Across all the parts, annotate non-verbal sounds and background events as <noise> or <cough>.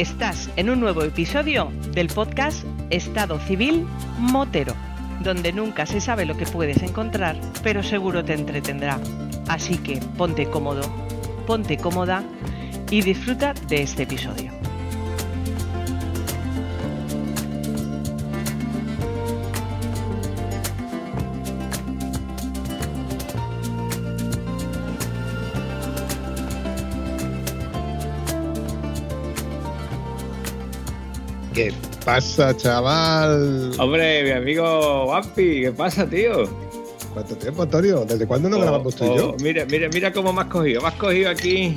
Estás en un nuevo episodio del podcast Estado Civil Motero, donde nunca se sabe lo que puedes encontrar, pero seguro te entretendrá. Así que ponte cómodo, ponte cómoda y disfruta de este episodio. Pasa, chaval? Hombre, mi amigo Wampi, ¿qué pasa, tío? ¿Cuánto tiempo, Antonio? ¿Desde cuándo no Oh, grabamos tú y oh, yo? Mira, mira, mira cómo me has cogido. Me has cogido aquí.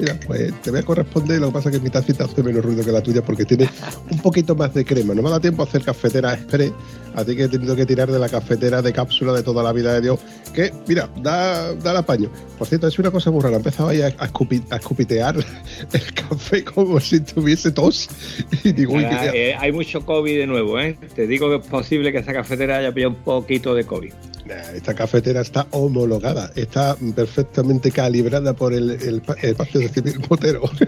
Mira, pues te voy a corresponder. Lo que pasa es que mi tacita hace menos ruido que la tuya porque tiene un poquito más de crema. No me da tiempo a hacer cafetera express, así que he tenido que tirar de la cafetera de cápsula de toda la vida de Dios. Que, mira, da, da el apaño. Por cierto, es una cosa muy rara. Empezaba ahí a, a escupi- a escupitear <laughs> el café como si tuviese tos. <laughs> Y digo, uy, eh, hay mucho COVID de nuevo, ¿eh? Te digo que es posible que esa cafetera haya pillado un poquito de COVID. Esta cafetera está homologada, está perfectamente calibrada por el, el, el Pacto de Civil Motero. <laughs>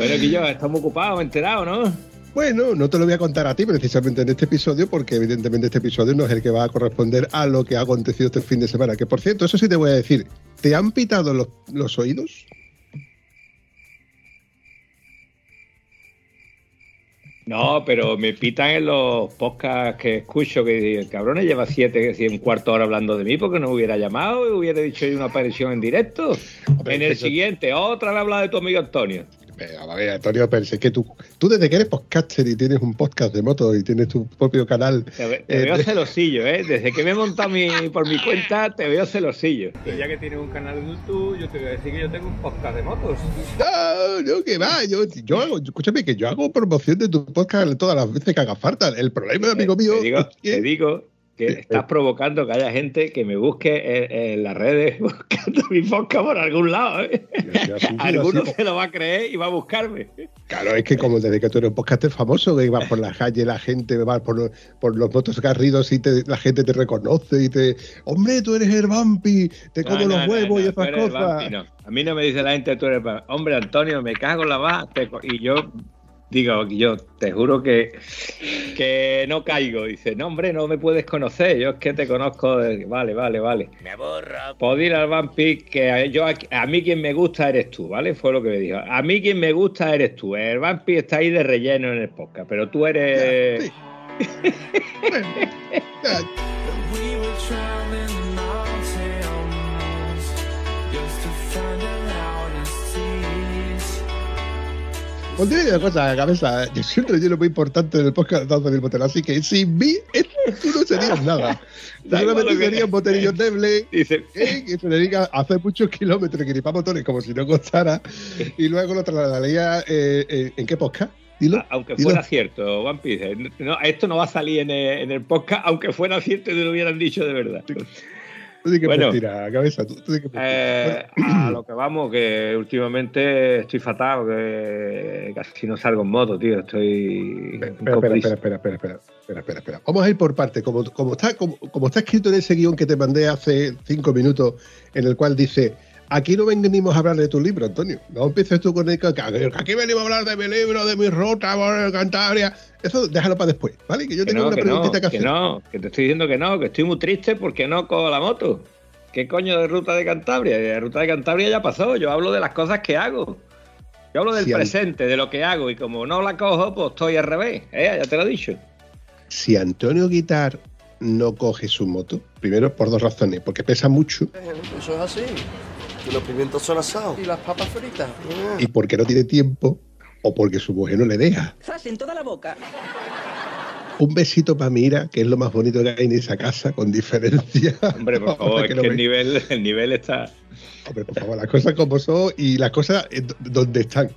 Bueno, Guillo, estamos ocupados, me he enterado, ¿no? Bueno, no te lo voy a contar a ti precisamente en este episodio, porque evidentemente este episodio no es el que va a corresponder a lo que ha acontecido este fin de semana. Que por cierto, eso sí te voy a decir, ¿te han pitado los, los oídos? No, pero me pitan en los podcasts que escucho que el cabrón lleva siete, un cuarto hora hablando de mí porque no hubiera llamado y hubiera dicho una aparición en directo. Hombre, en el eso- siguiente, otra vez habla de tu amigo Antonio. Venga, a ver, Antonio, pero es que tú, tú desde que eres podcaster y tienes un podcast de moto y tienes tu propio canal, Te, te Eh, veo de- celosillo, ¿eh? Desde que me he montado mi, por mi cuenta, te veo celosillo. Y ya que tienes un canal de YouTube, yo te voy a decir que yo tengo un podcast de motos. No, no, que va. Yo, yo hago, escúchame, que yo hago promoción de tu podcast todas las veces que haga falta. El problema, amigo mío, Te digo, es que- te digo que estás provocando que haya gente que me busque en, en las redes <laughs> buscando mi podcast por algún lado, ¿eh? Alguno así, se lo va a creer y va a buscarme. Claro, es que como desde que tú eres un podcaster famoso, que vas por la calle, la gente va por, los- por los motos garridos y te- la gente te reconoce y te. Hombre, tú eres el vampi, te como No, no, los huevos no, y esas cosas. vampi. A mí no me dice la gente, tú eres el vampi. Hombre, Antonio, me cago en la va. y yo digo, yo te juro que, que no caigo. Dice, no, hombre, no me puedes conocer. Yo es que te conozco. de- Vale, vale, vale. Me borra. Podés ir al vampi, que a, yo, a, mí quien me gusta eres tú, ¿vale? Fue lo que me dijo. A mí quien me gusta eres tú. El vampi está ahí de relleno en el podcast, pero tú eres. Sí. <laughs> Bueno, ya, Pues una cosa cabeza, yo soy un relleno muy importante del podcast de del Botero, así que sin mí eh, tú no serías <laughs> nada. Que- serías un boterillo deble. ¿eh? que se dedica a hacer muchos kilómetros, que para motores, como si no costara, y luego lo trasladaría eh, eh, ¿en qué podcast? Dilo. Aunque dilo. fuera cierto, One Piece. eh, No, esto no va a salir en el, en el podcast, aunque fuera cierto y te lo hubieran dicho de verdad. Tú que bueno. cabeza. Tú, tú di que mentira. Eh, a lo que vamos, que últimamente estoy fatal, que casi no salgo en moto, tío. Estoy. Espera, espera, espera, espera, espera, espera, espera, espera, espera. Vamos a ir por partes. Como, como, está, como, como está escrito en ese guion que te mandé hace cinco minutos, en el cual dice: Aquí no venimos a hablar de tu libro, Antonio. No empieces tú con el que aquí venimos a hablar de mi libro, de mi ruta por Cantabria. Eso déjalo para después, ¿vale? Que yo Que tengo no, una que no, preguntita que que hacer. no, que te estoy diciendo que no, que estoy muy triste porque no cojo la moto. ¿Qué coño de ruta de Cantabria? La ruta de Cantabria ya pasó. Yo hablo de las cosas que hago. Yo hablo del presente, de lo que hago. Y como no la cojo, pues estoy al revés. ¿eh? Ya te lo he dicho. Si Antonio Guitar no coge su moto, primero por dos razones, porque pesa mucho Eso es así. Que los pimientos son asados. Y las papas fritas. y porque no tiene tiempo o porque su mujer no le deja. ¡Zas en toda la boca! Un besito para Mira, que es lo más bonito que hay en esa casa, con diferencia. <laughs> Hombre, por <laughs> favor, es que el nivel, el nivel está. Hombre, por favor, las cosas como son y las cosas eh, donde están.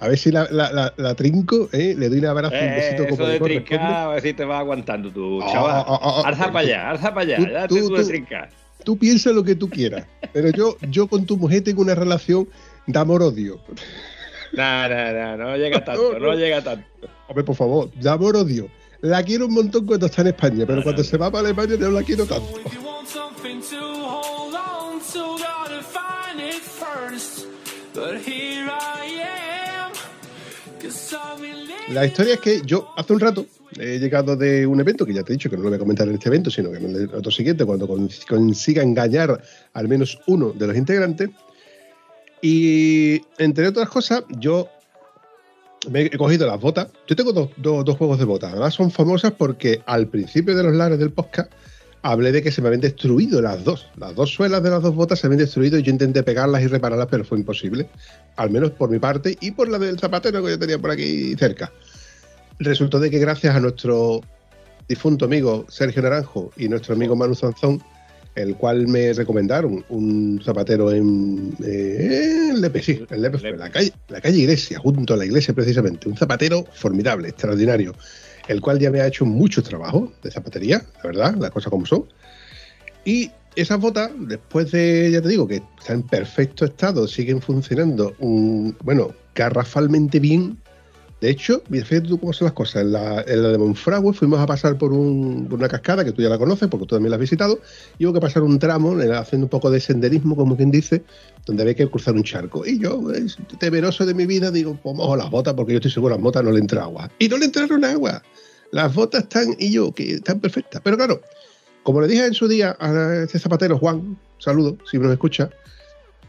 A ver si la, la, la, la trinco, ¿eh? le doy un abrazo, un Eh, besito como eso de le corresponde. trincar, a ver si te vas aguantando tú, Ah, chaval. ah, ah, alza para allá, alza para allá. tú- ya tú- te tú de tú- trincar. Tú piensa lo que tú quieras, pero yo, yo con tu mujer tengo una relación de amor-odio. No, no, no, no llega tanto, No, no, no. llega tanto. Hombre, por favor, de amor-odio. La quiero un montón cuando está en España, pero No, cuando no. se va para Alemania no la quiero tanto. But here I am. La historia es que yo hace un rato he llegado de un evento que ya te he dicho que no lo voy a comentar en este evento, sino que en el otro siguiente, cuando con- consiga engañar al menos uno de los integrantes. Y entre otras cosas, yo me he cogido las botas. Yo tengo dos, dos- dos juegos de botas. Además, son famosas porque al principio de los lares del podcast hablé de que se me habían destruido las dos. Las dos suelas de las dos botas se habían destruido y yo intenté pegarlas y repararlas, pero fue imposible. Al menos por mi parte y por la del zapatero que yo tenía por aquí cerca. Resultó de que gracias a nuestro difunto amigo Sergio Naranjo y nuestro amigo Manu Zanzón, el cual me recomendaron un zapatero en, eh, en Lepe, sí, en Lepe, en la calle, la calle Iglesia, junto a la iglesia precisamente. Un zapatero formidable, extraordinario, el cual ya me ha hecho mucho trabajo de zapatería, la verdad, las cosas como son. Y esas botas, después de, ya te digo, que están en perfecto estado, siguen funcionando, mm, bueno, garrafalmente bien. De hecho, fíjate tú cómo son las cosas. En la, en la de Monfragüe fuimos a pasar por, un- por una cascada, que tú ya la conoces porque tú también la has visitado, y hubo que pasar un tramo, eh, haciendo un poco de senderismo, como quien dice, donde había que cruzar un charco. Y yo, eh, temeroso de mi vida, digo, pues mojo las botas, porque yo estoy seguro, las botas no le entra agua. Y no le entraron agua. Las botas están, y yo, que están perfectas. Pero claro, como le dije en su día a este zapatero, Juan, saludo, si nos escucha,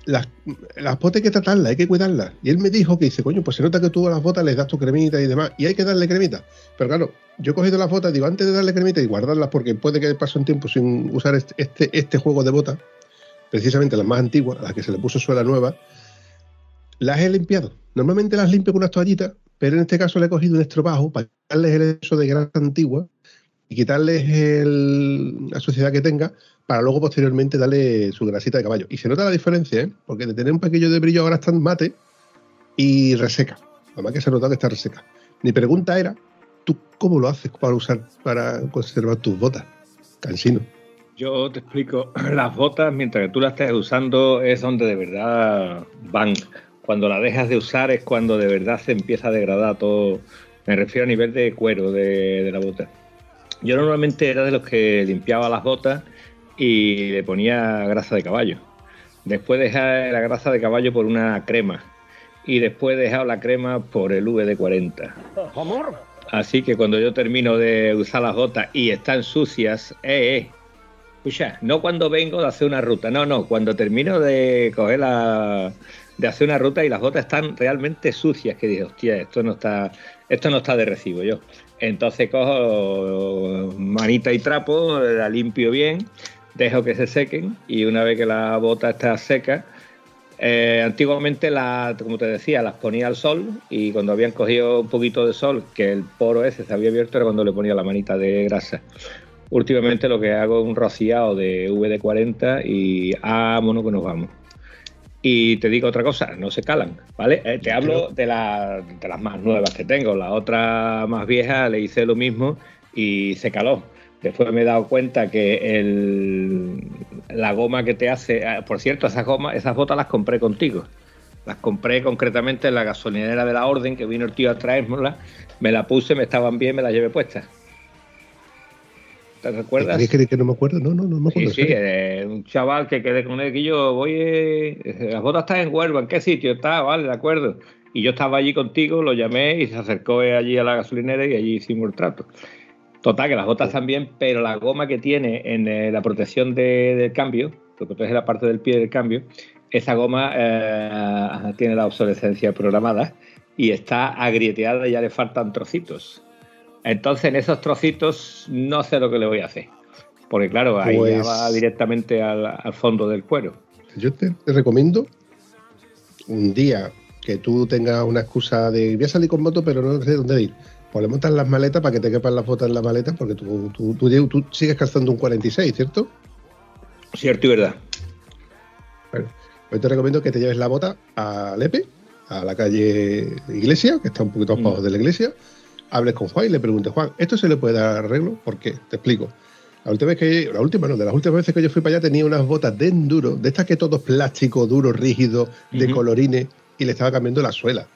las, las botas hay que tratarlas, hay que cuidarlas. Y él me dijo que dice, coño, pues se nota que tú a las botas les das tu cremita y demás, y hay que darle cremita. Pero claro, yo he cogido las botas, digo, antes de darle cremita y guardarlas, porque puede que pase un tiempo sin usar este, este, este juego de botas, precisamente las más antiguas, a las que se le puso suela nueva, las he limpiado. Normalmente las limpio con unas toallitas, pero en este caso le he cogido un estropajo para quitarles el exceso de grasa antigua y quitarles el- la suciedad que tenga para luego posteriormente darle su grasita de caballo. Y se nota la diferencia, ¿eh? porque de tener un pequeño de brillo ahora están mate y reseca. Además que se nota que está reseca. Mi pregunta era, ¿tú cómo lo haces para usar, para conservar tus botas? Cansino. Yo te explico, <clears throat> las botas, mientras que tú las estés usando, es donde de verdad van. Cuando la dejas de usar es cuando de verdad se empieza a degradar todo. Me refiero a nivel de cuero de, de la bota. Yo normalmente era de los que limpiaba las botas y le ponía grasa de caballo. Después dejaba la grasa de caballo por una crema. Y después he dejado la crema por el VD40. Así que cuando yo termino de usar las botas y están sucias, eh, eh, escucha, no cuando vengo de hacer una ruta, no, no, cuando termino de coger la, de hacer una ruta y las botas están realmente sucias, que dije, hostia, esto no está, esto no está de recibo yo. Entonces cojo manita y trapo, la limpio bien, dejo que se sequen y una vez que la bota está seca, eh, antiguamente, la, como te decía, las ponía al sol y cuando habían cogido un poquito de sol, que el poro ese se había abierto, era cuando le ponía la manita de grasa. Últimamente lo que hago es un rociado de VD40 y vámonos que nos vamos. Y te digo otra cosa, no se calan, ¿vale? Eh, te hablo de, la- de las más nuevas que tengo. La otra más vieja le hice lo mismo y se caló. Después me he dado cuenta que el, la goma que te hace, ah, por cierto, esas gomas, esas botas las compré contigo. Las compré concretamente en la gasolinera de la Orden, que vino el tío a traérmelas. Me la puse, me estaban bien, me las llevé puestas. ¿Te recuerdas? ¿Queréis que, que no me acuerdo? No, no, no me Sí, acuerdo. sí, ¿en serio? eh, un chaval que quedé con él, que yo voy, eh, las botas están en Huelva, ¿en qué sitio está? Vale, de acuerdo. Y yo estaba allí contigo, lo llamé y se acercó allí a la gasolinera y allí hicimos el trato. Total, que las botas bien, pero la goma que tiene en eh, la protección de- del cambio, que protege la parte del pie del cambio, esa goma eh, tiene la obsolescencia programada y está agrieteada y ya le faltan trocitos. Entonces, en esos trocitos no sé lo que le voy a hacer. Porque claro, ahí ya Pues- va directamente al, al fondo del cuero. Yo te, te recomiendo un día que tú tengas una excusa de voy a salir con moto, pero no sé dónde ir. Pues le montas las maletas para que te quepan las botas en la maleta, porque tú, tú, tú- tú sigues calzando un 46, ¿cierto? Cierto y verdad. Bueno, pues te recomiendo que te lleves la bota a Lepe, a la calle Iglesia, que está un poquito Mm. abajo de la iglesia, hables con Juan y le preguntes, Juan, ¿esto se le puede dar arreglo? ¿Por qué? Te explico. La última vez que, la última no, de las últimas veces que yo fui para allá tenía unas botas de enduro, de estas que todo es plástico, duro, rígido, de colorines, y le estaba cambiando la suela.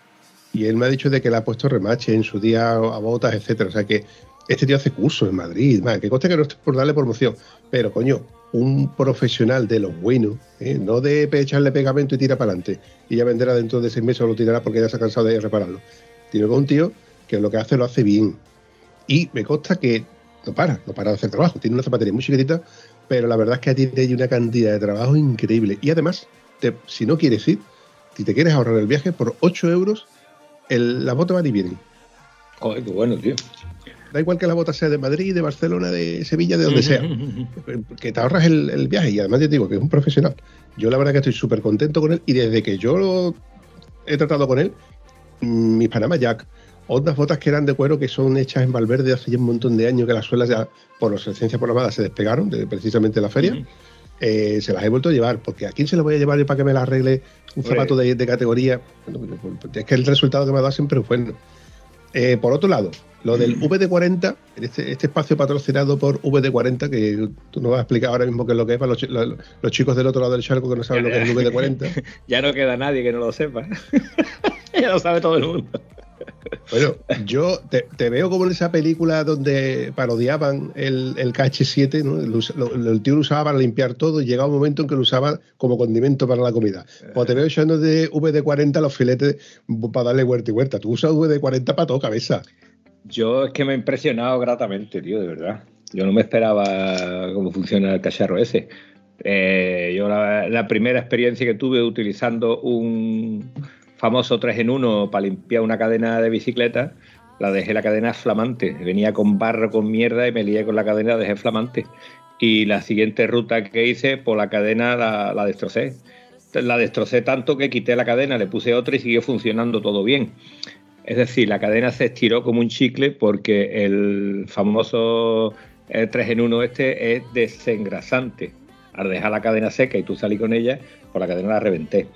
Y él me ha dicho de que le ha puesto remache en su día a botas, etcétera. O sea que este tío hace cursos en Madrid, man, que conste que no estoy por darle promoción, pero coño, un profesional de los buenos, ¿eh? no de echarle pegamento y tira para adelante, y ya venderá dentro de seis meses o lo tirará porque ya se ha cansado de repararlo. Tiene que un tío que lo que hace lo hace bien. Y me consta que no para, no para de hacer trabajo. Tiene una zapatería muy chiquitita, pero la verdad es que tiene una cantidad de trabajo increíble. Y además, te- si no quieres ir, si te quieres ahorrar el viaje, por 8 euros, el- la bota va y viene. Joder, qué bueno, tío. Da igual que la bota sea de Madrid, de Barcelona, de Sevilla, de donde sea. <laughs> Que te ahorras el, el viaje y además te digo que es un profesional. Yo la verdad que estoy súper contento con él y desde que yo lo he tratado con él, mis Panama Jack, otras botas que eran de cuero que son hechas en Valverde hace ya un montón de años, que las suelas ya por obsolescencia programada se despegaron de precisamente la feria. Ujú. eh, se las he vuelto a llevar, porque ¿a quién se las voy a llevar yo para que me las arregle un zapato de, de categoría? Bueno, es que el resultado que me ha dado siempre es bueno. Eh, por otro lado, lo del VD40, en este, este espacio patrocinado por VD40, que tú nos vas a explicar ahora mismo qué es lo que es para los, los- los chicos del otro lado del charco que no saben lo que es el VD40. <laughs> Ya no queda nadie que no lo sepa. <laughs> ya lo sabe todo el mundo. Bueno, yo te, veo como en esa película donde parodiaban el, el KH7, ¿no? El, tío lo usaba para limpiar todo y llegaba un momento en que lo usaba como condimento para la comida. Pues te veo echando de VD40 los filetes para darle vuelta y vuelta. Tú usas VD40 para todo cabeza. Yo es que me ha impresionado gratamente, tío, de verdad. Yo no me esperaba cómo funciona el cacharro ese. Eh, yo la primera experiencia que tuve utilizando un famoso 3 en 1 para limpiar una cadena de bicicleta, la dejé la cadena flamante. Venía con barro, con mierda y me lié con la cadena, dejé flamante. Y la siguiente ruta que hice, por la cadena la, la destrocé. La destrocé tanto que quité la cadena, le puse otra y siguió funcionando todo bien. Es decir, la cadena se estiró como un chicle porque el famoso eh, 3 en 1 este es desengrasante. Al dejar la cadena seca y tú salí con ella, por la cadena la reventé.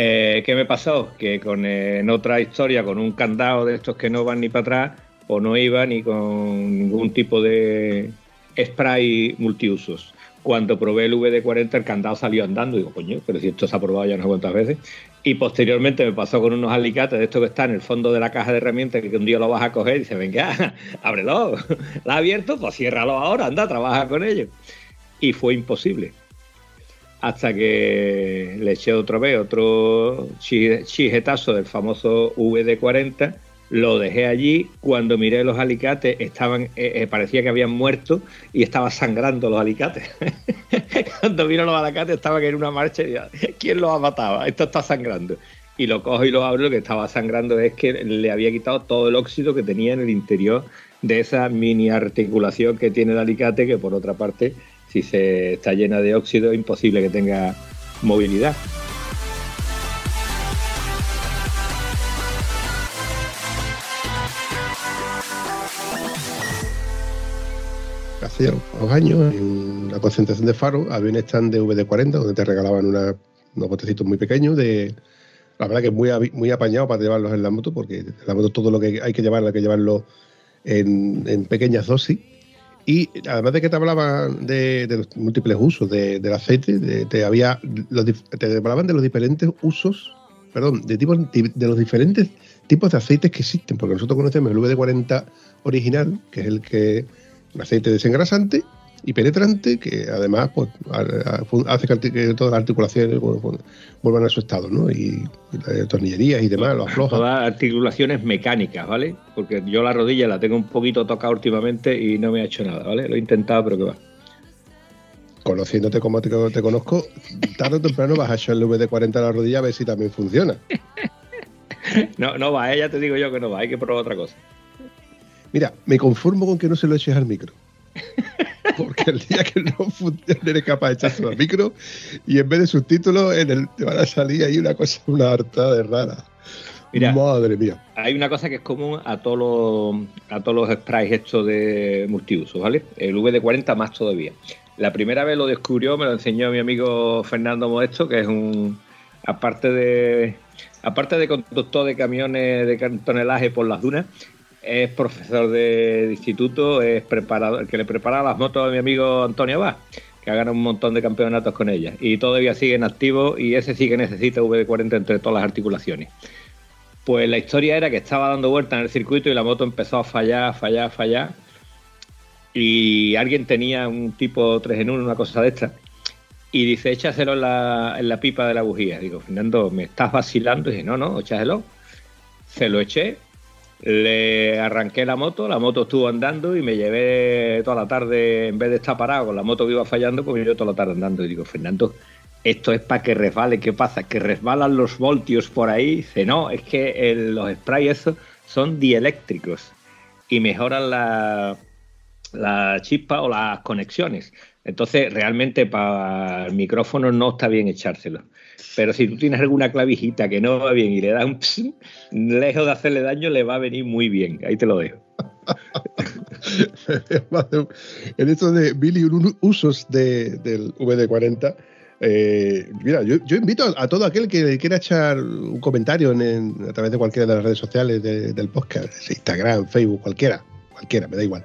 Eh, ¿Qué me pasó? Que con eh, en otra historia, con un candado de estos que no van ni para atrás, o no iba ni con ningún tipo de spray multiusos. Cuando probé el VD40, el candado salió andando. Digo, coño, pero si esto se ha probado ya unas cuantas veces. Y posteriormente me pasó con unos alicates de estos que están en el fondo de la caja de herramientas, que un día lo vas a coger y dices, venga, <laughs> ábrelo. <laughs> ¿La ha abierto? Pues ciérralo ahora, anda, trabaja con ello. Y fue imposible. Hasta que le eché otra vez otro chi- chijetazo del famoso VD40, lo dejé allí. Cuando miré los alicates, estaban, eh, eh, parecía que habían muerto y estaba sangrando los alicates. <laughs> Cuando vino los alicates, estaban en una marcha y digo, ¿quién los ha matado? Esto está sangrando. Y lo cojo y lo abro, lo que estaba sangrando es que le había quitado todo el óxido que tenía en el interior de esa mini articulación que tiene el alicate, que por otra parte, si se está llena de óxido, es imposible que tenga movilidad. Hace unos años, en la concentración de Faro, había un stand de VD40 donde te regalaban una- unos botecitos muy pequeños de. La verdad que es muy, muy apañado para llevarlos en la moto, porque en la moto todo lo que hay que llevar hay que llevarlo en pequeñas dosis. Y además de que te hablaban de, los múltiples usos de- del aceite, te, había te hablaban de los diferentes usos, perdón, de, tipos, de los diferentes tipos de aceites que existen, porque nosotros conocemos el VD40 original, que es el que un aceite desengrasante y penetrante, que además pues, hace que, todas las articulaciones vu- vu- vuelvan a su estado, ¿no? Y, y las tornillerías y demás, lo afloja. Todas articulaciones mecánicas, ¿vale? Porque yo la rodilla la tengo un poquito tocada últimamente y no me ha hecho nada, ¿vale? Lo he intentado, pero que va. Conociéndote como te, te conozco, tarde o temprano vas a echar el VD40 a la rodilla a ver si también funciona. <laughs> No, no va, ¿eh? ya te digo yo que no va, hay que probar otra cosa. Mira, me conformo con que no se lo eches al micro. <laughs> Porque el día que no funcione eres capaz de echárselo al micro y en vez de subtítulos en el, te van a salir ahí una cosa, una hartada de rara. Mira. Madre mía. Hay una cosa que es común a todos los, a todos los sprays estos de multiuso, ¿vale? El VD40 más todavía. La primera vez lo descubrió, me lo enseñó mi amigo Fernando Modesto, que es un, aparte de, aparte de conductor de camiones de tonelaje por las dunas, es profesor de instituto, es preparador, el que le prepara las motos a mi amigo Antonio Vaz, que ha ganado un montón de campeonatos con ellas. Y todavía sigue en activo y ese sí que necesita VD40 entre todas las articulaciones. Pues la historia era que estaba dando vueltas en el circuito y la moto empezó a fallar, fallar, fallar. y alguien tenía un tipo 3 en 1, una cosa de esta, y dice, échaselo en la, en la pipa de la bujía. Digo, Fernando, ¿me estás vacilando? Y dice, no, no, échaselo. Se lo eché, le arranqué la moto, la moto estuvo andando y me llevé toda la tarde, en vez de estar parado con la moto que iba fallando, pues llevé toda la tarde andando. Y digo, Fernando, esto es para que resbale, ¿qué pasa? ¿Que resbalan los voltios por ahí? Dice, no, es que los sprays esos son dieléctricos y mejoran la, la chispa o las conexiones. Entonces, realmente para el micrófono no está bien echárselo. Pero si tú tienes alguna clavijita que no va bien y le das un lejos de hacerle daño, le va a venir muy bien. Ahí te lo dejo. <laughs> en esto de mil y un usos de- del VD40, eh, mira, yo, invito a, todo aquel que quiera echar un comentario en, en- a través de cualquiera de las redes sociales de- del podcast, Instagram, Facebook, cualquiera, cualquiera, me da igual.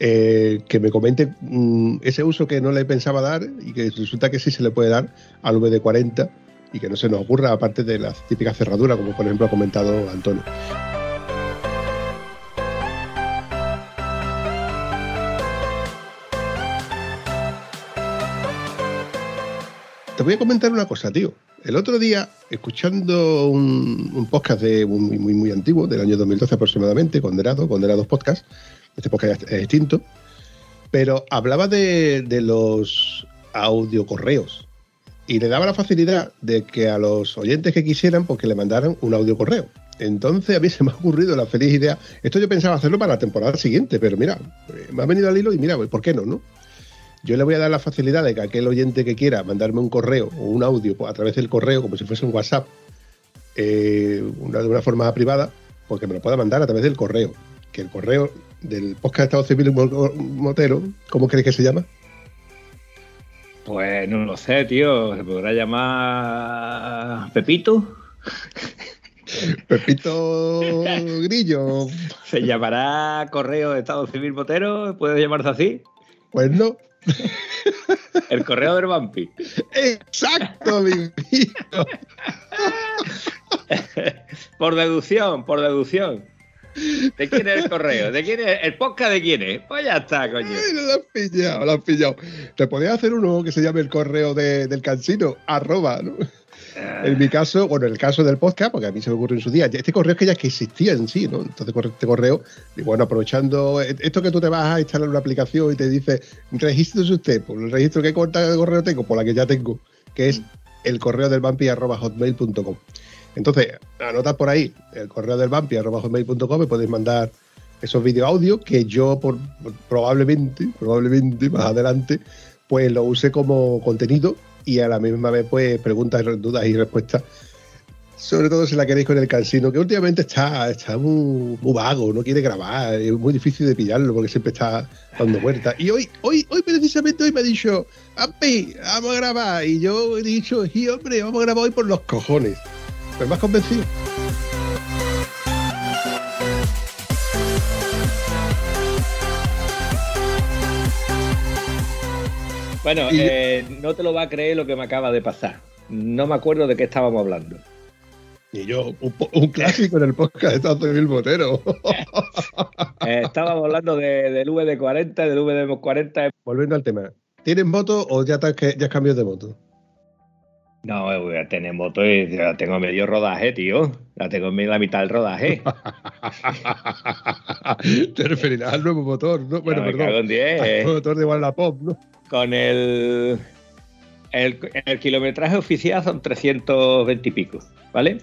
Eh, que me comente mm, ese uso que no le pensaba dar y que resulta que sí se le puede dar al VD40 y que no se nos ocurra, aparte de las típicas cerraduras, como por ejemplo ha comentado Antonio. Te voy a comentar una cosa, tío. El otro día, escuchando un, un podcast de muy, muy, muy antiguo, del año 2012 aproximadamente, Condenado, Condenados Podcast, este podcast es extinto, pero hablaba de, de los audiocorreos y le daba la facilidad de que a los oyentes que quisieran, pues que le mandaran un audiocorreo. Entonces a mí se me ha ocurrido la feliz idea. Esto yo pensaba hacerlo para la temporada siguiente, pero mira, eh, me ha venido al hilo y mira, pues, ¿por qué no, no? Yo le voy a dar la facilidad de que aquel oyente que quiera mandarme un correo o un audio pues, a través del correo, como si fuese un WhatsApp, eh, una, de una forma privada, pues que me lo pueda mandar a través del correo. Que el correo del podcast Estado Civil Mo- Motero, ¿cómo crees que se llama? Pues no lo sé, tío. ¿Se podrá llamar Pepito? <laughs> Pepito Grillo. <laughs> ¿Se llamará Correo de Estado Civil Motero? ¿Puede llamarse así? Pues no. <laughs> El correo del vampi. Exacto, mi por deducción, por deducción. ¿De quién es el correo? ¿De quién es? ¿El podcast de quién es? Pues ya está, coño. Ay, lo has pillado, lo has pillado. Te podías hacer uno que se llame el correo de- del cansino, arroba, ¿no? En mi caso, bueno, en el caso del podcast, porque a mí se me ocurrió en su día, este correo es que ya que existía en sí, ¿no? Entonces, este correo, y bueno, aprovechando esto que tú te vas a instalar una aplicación y te dice, regístrese usted, por el registro que cuenta de correo tengo, por la que ya tengo, que es el correo del vampi arroba hotmail.com. Entonces, anotad por ahí el correo del vampi arroba hotmail.com, me podéis mandar esos vídeos audio que yo por, probablemente, probablemente más adelante, pues lo use como contenido y a la misma vez pues preguntas, dudas y respuestas. Sobre todo si la queréis con el cansino, que últimamente está, está muy, muy vago, no quiere grabar, es muy difícil de pillarlo porque siempre está dando vueltas. Y hoy, hoy, hoy precisamente hoy me ha dicho, Ampi, vamos a grabar. Y yo he dicho, sí, hombre, vamos a grabar hoy por los cojones. Pues has convencido. Bueno, eh, no te lo va a creer lo que me acaba de pasar. No me acuerdo de qué estábamos hablando. Y yo, un, clásico en el podcast de Estado Civil Botero. <laughs> Eh, estábamos hablando de- del VD40, del VD40. Volviendo al tema. ¿Tienes moto o ya, te has, ya has cambiado de moto? No, voy a tener moto y ya tengo medio rodaje, tío. La tengo en la mitad del rodaje. <laughs> Te referirás al nuevo motor, ¿no? Bueno, Ya perdón. diez, <laughs> Al eh. nuevo motor de Wallapop, ¿no? Con el, el, el kilometraje oficial son 320 y pico, ¿vale?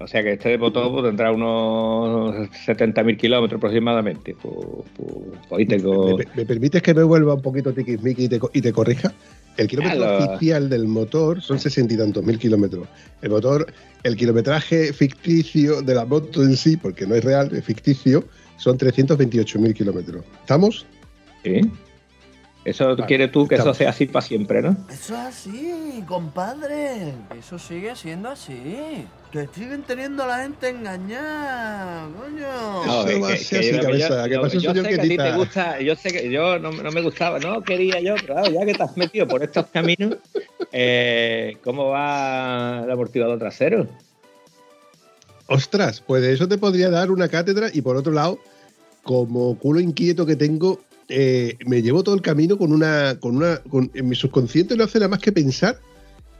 O sea que este motor pues, tendrá unos 70.000 kilómetros aproximadamente. Pues, pues, pues ahí tengo... ¿Me, me permites que me vuelva un poquito tiquismiqui y te, y te corrija? El kilómetro oficial del motor son sesenta y tantos mil kilómetros. El motor, el kilometraje ficticio de la moto en sí, porque no es real, es ficticio, son 328 mil kilómetros. ¿Estamos? ¿Sí? Eso Vale, quieres tú que eso sea así para siempre, ¿no? Eso es así, compadre. Eso sigue siendo así. Que siguen teniendo a la gente engañada, coño. No, yo- cabeza, yo- que pasa, yo sé que a ti te gusta, yo sé que yo no, no me gustaba, no quería yo, pero claro, ya que te has metido por estos caminos, eh, ¿cómo va el amortiguador trasero? Ostras, pues de eso te podría dar una cátedra y por otro lado, como culo inquieto que tengo, eh, me llevo todo el camino con una, con una, con, en mi subconsciente no hace nada más que pensar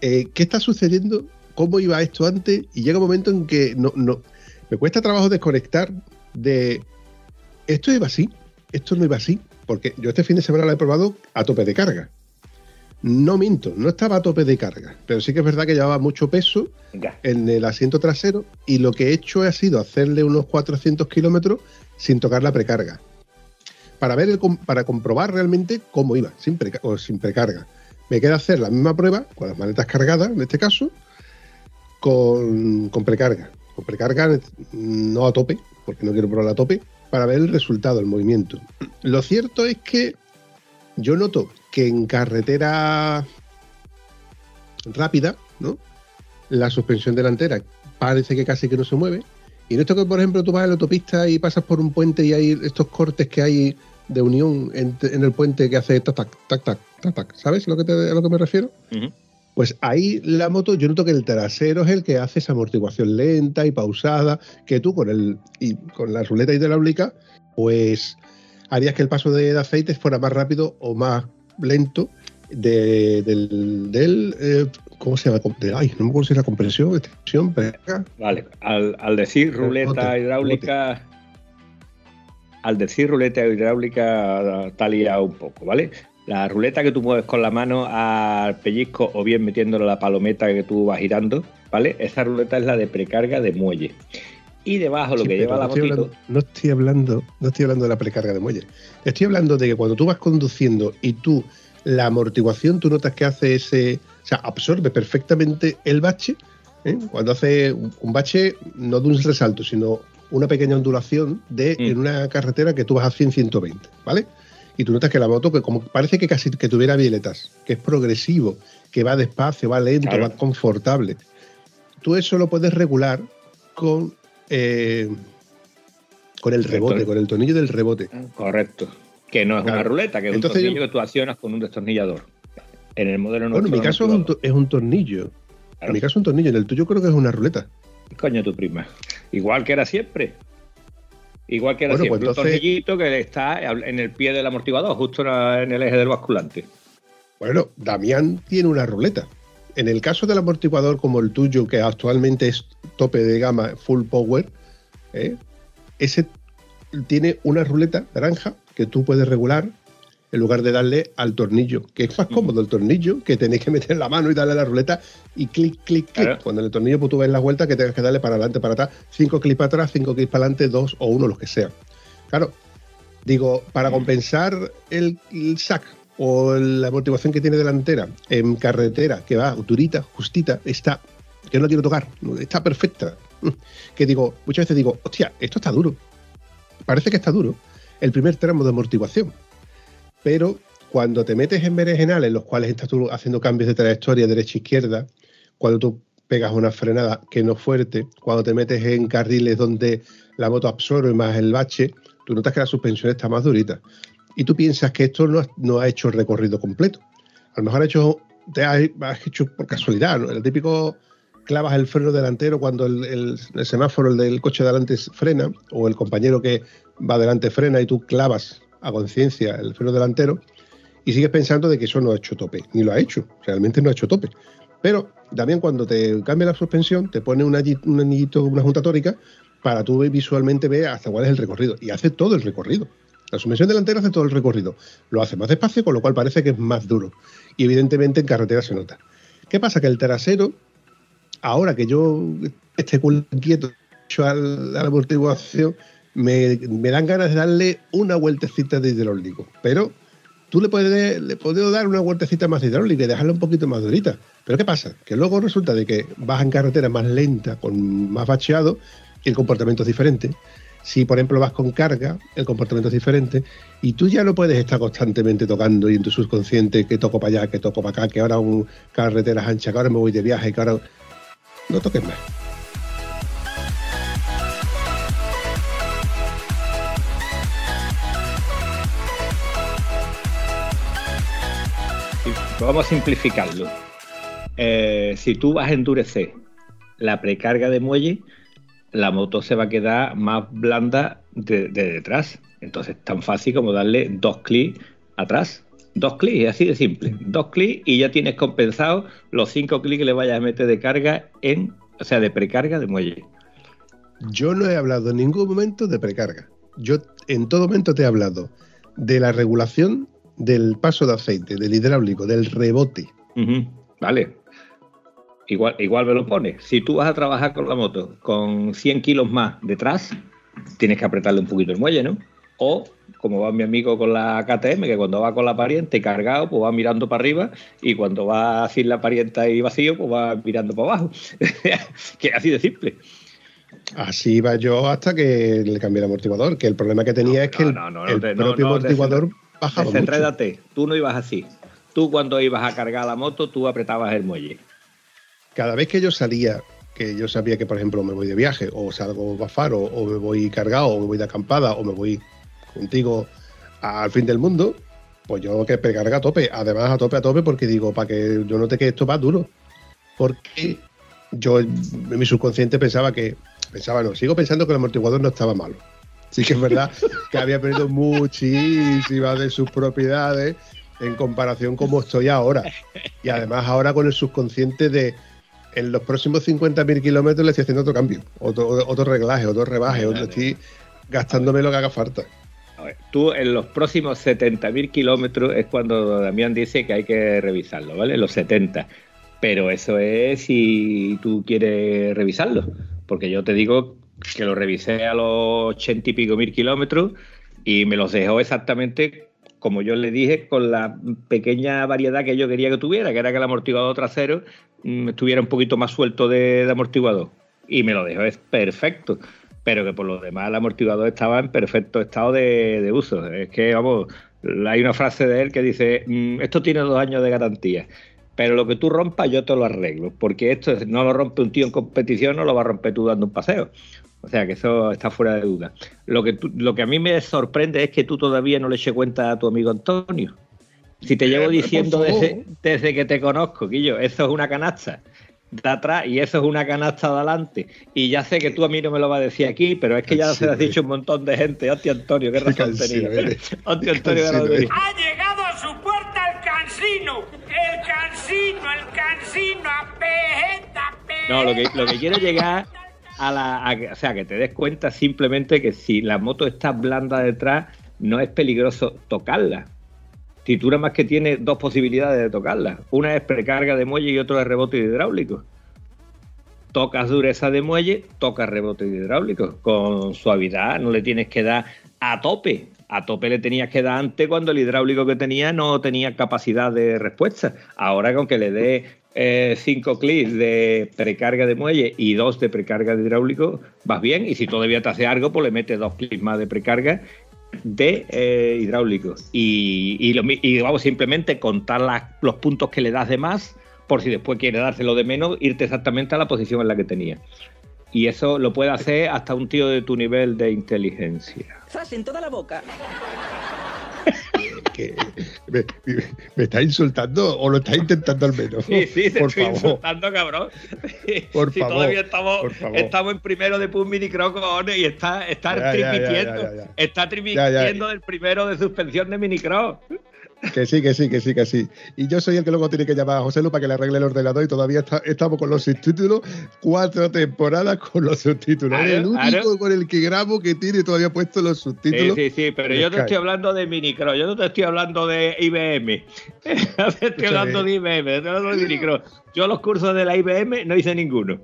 eh, qué está sucediendo, cómo iba esto antes, y llega un momento en que no, no, me cuesta trabajo desconectar de esto iba así, esto no iba así, porque yo este fin de semana lo he probado a tope de carga. No minto, no estaba a tope de carga, pero sí que es verdad que llevaba mucho peso Ya. en el asiento trasero y lo que he hecho ha sido hacerle unos 400 kilómetros sin tocar la precarga. Para, ver el para comprobar realmente cómo iba, sin, o sin precarga. Me queda hacer la misma prueba, con las maletas cargadas en este caso, con, con precarga. Con precarga no a tope, porque no quiero probar a tope, para ver el resultado, el movimiento. Lo cierto es que yo noto que en carretera rápida, ¿no? La suspensión delantera parece que casi que no se mueve. Y en esto que, por ejemplo, tú vas en la autopista y pasas por un puente y hay estos cortes que hay de unión en, en el puente que hace tac, tac, tac, tac, tac, tac. ¿Sabes lo que, te- a lo que me refiero? Pues ahí la moto, yo noto que el trasero es el que hace esa amortiguación lenta y pausada, que tú con el y con la ruleta hidráulica, pues harías que el paso de, de aceite fuera más rápido o más lento de- del, del, eh, ¿cómo se llama? De- ay, no me acuerdo si era compresión, extensión. Vale, al, al decir ruleta hidráulica, al decir ruleta hidráulica, liado un poco, ¿vale? La ruleta que tú mueves con la mano al pellizco o bien metiéndole la palometa que tú vas girando, ¿vale? Esa ruleta es la de precarga de muelle. Y debajo lo Sí, que lleva la motito, hablando, no estoy hablando, no estoy hablando de la precarga de muelle. Estoy hablando de que cuando tú vas conduciendo y tú la amortiguación, tú notas que hace ese, o sea, absorbe perfectamente el bache. ¿eh? Cuando hace un un bache no de un resalto, sino una pequeña ondulación de Mm. en una carretera que tú vas a 100, 120, ¿vale? Y tú notas que la moto, que como parece que casi que tuviera violetas, que es progresivo, que va despacio, va lento, Claro. va confortable. Tú eso lo puedes regular con eh, con el rebote, con el tornillo del rebote. correcto, que no es una ruleta, que es Entonces un tornillo que tú accionas con un destornillador. En el modelo Bueno, en mi caso es un, to- es un tornillo. En mi caso es un tornillo, en el tuyo creo que es una ruleta. Coño, tu prima. Igual que era siempre. Igual que era Bueno, siempre. pues Un entonces- tornillito que está en el pie del amortiguador, justo en el eje del basculante. Bueno, Damián tiene una ruleta. En el caso del amortiguador como el tuyo, que actualmente es tope de gama full power, ¿eh? ese tiene una ruleta naranja que tú puedes regular en lugar de darle al tornillo, que es más cómodo el tornillo, que tenéis que meter la mano y darle a la ruleta y clic, clic, clic. Claro. Cuando en el tornillo pues, tú ves la vuelta que tengas que darle para adelante, para atrás, cinco clics para atrás, cinco clics para adelante, dos o uno, los que sea. Claro, digo, para compensar el, el sac o la amortiguación que tiene delantera en carretera, que va durita, justita, está, que no quiero tocar, está perfecta. Mm. <laughs> Que digo, muchas veces digo, hostia, esto está duro. Parece que está duro. El primer tramo de amortiguación. Pero cuando te metes en berenjenales en los cuales estás tú haciendo cambios de trayectoria derecha-izquierda, cuando tú pegas una frenada que no fuerte, cuando te metes en carriles donde la moto absorbe más el bache, tú notas que la suspensión está más durita. Y tú piensas que esto no ha, no ha hecho el recorrido completo. A lo mejor ha hecho, te has, has hecho por casualidad, ¿no? El típico clavas el freno delantero cuando el, el- semáforo, el del coche de delante frena, o el compañero que va adelante frena y tú clavas a conciencia el freno delantero y sigues pensando de que eso no ha hecho tope, ni lo ha hecho, realmente no ha hecho tope. Pero también cuando te cambia la suspensión, te pone un, un anillito, una junta tórica, para tú visualmente ver hasta cuál es el recorrido. Y hace todo el recorrido. La suspensión delantera hace todo el recorrido. Lo hace más despacio, con lo cual parece que es más duro. Y evidentemente en carretera se nota. ¿Qué pasa? Que el trasero, ahora que yo esté quieto a la amortiguación, me, me dan ganas de darle una vueltecita de hidráulico. Pero tú le puedes, le puedes dar una vueltecita más de hidráulica y dejarla un poquito más durita. Pero ¿qué pasa? Que luego resulta de que vas en carretera más lenta, con más bacheado, el comportamiento es diferente. Si, por ejemplo, vas con carga, el comportamiento es diferente y tú ya no puedes estar constantemente tocando y en tu subconsciente que toco para allá, que toco para acá, que ahora un carreteras anchas, que ahora me voy de viaje, que ahora... No toques más. Vamos a simplificarlo. Eh, si tú vas a endurecer la precarga de muelle, la moto se va a quedar más blanda de, de detrás. Entonces es tan fácil como darle dos clics atrás. Dos clics, así de simple. Dos clics y ya tienes compensado los cinco clics que le vayas a meter de carga en, o sea, de precarga de muelle. Yo no he hablado en ningún momento de precarga. Yo en todo momento te he hablado de la regulación del paso de aceite, del hidráulico, del rebote. Vale. Igual, igual me lo pones. Si tú vas a trabajar con la moto con 100 kilos más detrás, tienes que apretarle un poquito el muelle, ¿no? O, como va mi amigo con la KTM, que cuando va con la pariente cargado, pues va mirando para arriba, y cuando va sin la parienta ahí vacío, pues va mirando para abajo. <laughs> que así de simple. Así iba yo hasta que le cambié el amortiguador, que el problema que tenía es que el, no, el no, propio amortiguador mucho. Desenrédate. Tú no ibas así. Tú cuando ibas a cargar la moto, tú apretabas el muelle. Cada vez que yo salía, que yo sabía que, por ejemplo, me voy de viaje, o salgo a Faro, o me voy cargado, o me voy de acampada, o me voy contigo al fin del mundo, pues yo que precarga a tope, además a tope, a tope, porque digo, para que yo note que esto va duro. Porque yo en mi subconsciente pensaba que, pensaba no, sigo pensando que el amortiguador no estaba malo. Sí que es verdad que había perdido muchísimas de sus propiedades en comparación como estoy ahora. Y además ahora con el subconsciente de en los próximos 50.000 kilómetros le estoy haciendo otro cambio, otro, otro reglaje, otro rebaje, otro- estoy gastándome lo que haga falta. A ver, tú en los próximos 70.000 kilómetros es cuando Damián dice que hay que revisarlo, ¿vale? Los 70. Pero eso es si tú quieres revisarlo. Porque yo te digo que lo revisé a los 80 y pico mil kilómetros y me los dejó exactamente como yo le dije, con la pequeña variedad que yo quería que tuviera, que era que el amortiguador trasero mm, estuviera un poquito más suelto de, de amortiguador. Y me lo dejó, es perfecto pero que por lo demás el amortiguador estaba en perfecto estado de, de uso. Es que, vamos, hay una frase de él que dice, "Mm, esto tiene dos años de garantía, pero lo que tú rompas yo te lo arreglo, porque esto es- no lo rompe un tío en competición, no lo va a romper tú dando un paseo. O sea que eso está fuera de duda. Lo que, tú- lo que a mí me sorprende es que tú todavía no le eches cuenta a tu amigo Antonio. Si te llevo Eh, diciendo desde, desde que te conozco, Guillo, eso es una canasta de atrás y eso es una canasta de adelante. Y ya sé que tú a mí no me lo vas a decir aquí, pero es que ya se lo has dicho un montón de gente. Hostia, Antonio, qué <laughs> razón tenía. Hostia, Antonio, qué razón cansino tenía. Ha llegado a su el cansino, el cansino, el cansino, apejeta, apejeta. No, lo que, lo que quiero llegar a la. a o sea, que te des cuenta simplemente que si la moto está blanda detrás, no es peligroso tocarla. Nada más que tienes dos posibilidades de tocarla. Una es precarga de muelle y otra es rebote hidráulico. Tocas dureza de muelle, tocas rebote hidráulico. Con suavidad, no le tienes que dar a tope. A tope le tenías que dar antes cuando el hidráulico que tenía no tenía capacidad de respuesta. Ahora con que le dé eh, cinco clics de precarga de muelle y dos de precarga de hidráulico, vas bien. Y si todavía te hace algo, pues le metes dos clics más de precarga de eh, hidráulico. Y, vamos, simplemente contar los puntos que le das de más, por si después quiere dárselo de menos, irte exactamente a la posición en la que tenía. Y eso lo puede hacer hasta un tío de tu nivel de inteligencia. ¡Zas en toda la boca! <laughs> Que, me, me- me está insultando o lo está intentando al menos. Sí, sí, te por estoy favor. insultando, cabrón. <laughs> Por si favor, todavía estamos, por favor. estamos en primero de Pum Minicro, cojones, y está, está Ya, ya, ya, trimitiendo, ya, ya. está trimitiendo del primero de suspensión de Minicro. Que sí, que sí, que sí, que sí. Y yo soy el que luego tiene que llamar a José Lu para que le arregle el ordenador y todavía está- estamos con los subtítulos, cuatro temporadas con los subtítulos. Eres el único con el que grabo que tiene todavía puesto los Sí, subtítulos. sí, sí, pero en yo te estoy hablando de Minicro, yo no te estoy hablando de IBM. <laughs> Te estoy hablando de IBM, te estoy hablando de Minicro. Yo los cursos de la IBM no hice ninguno.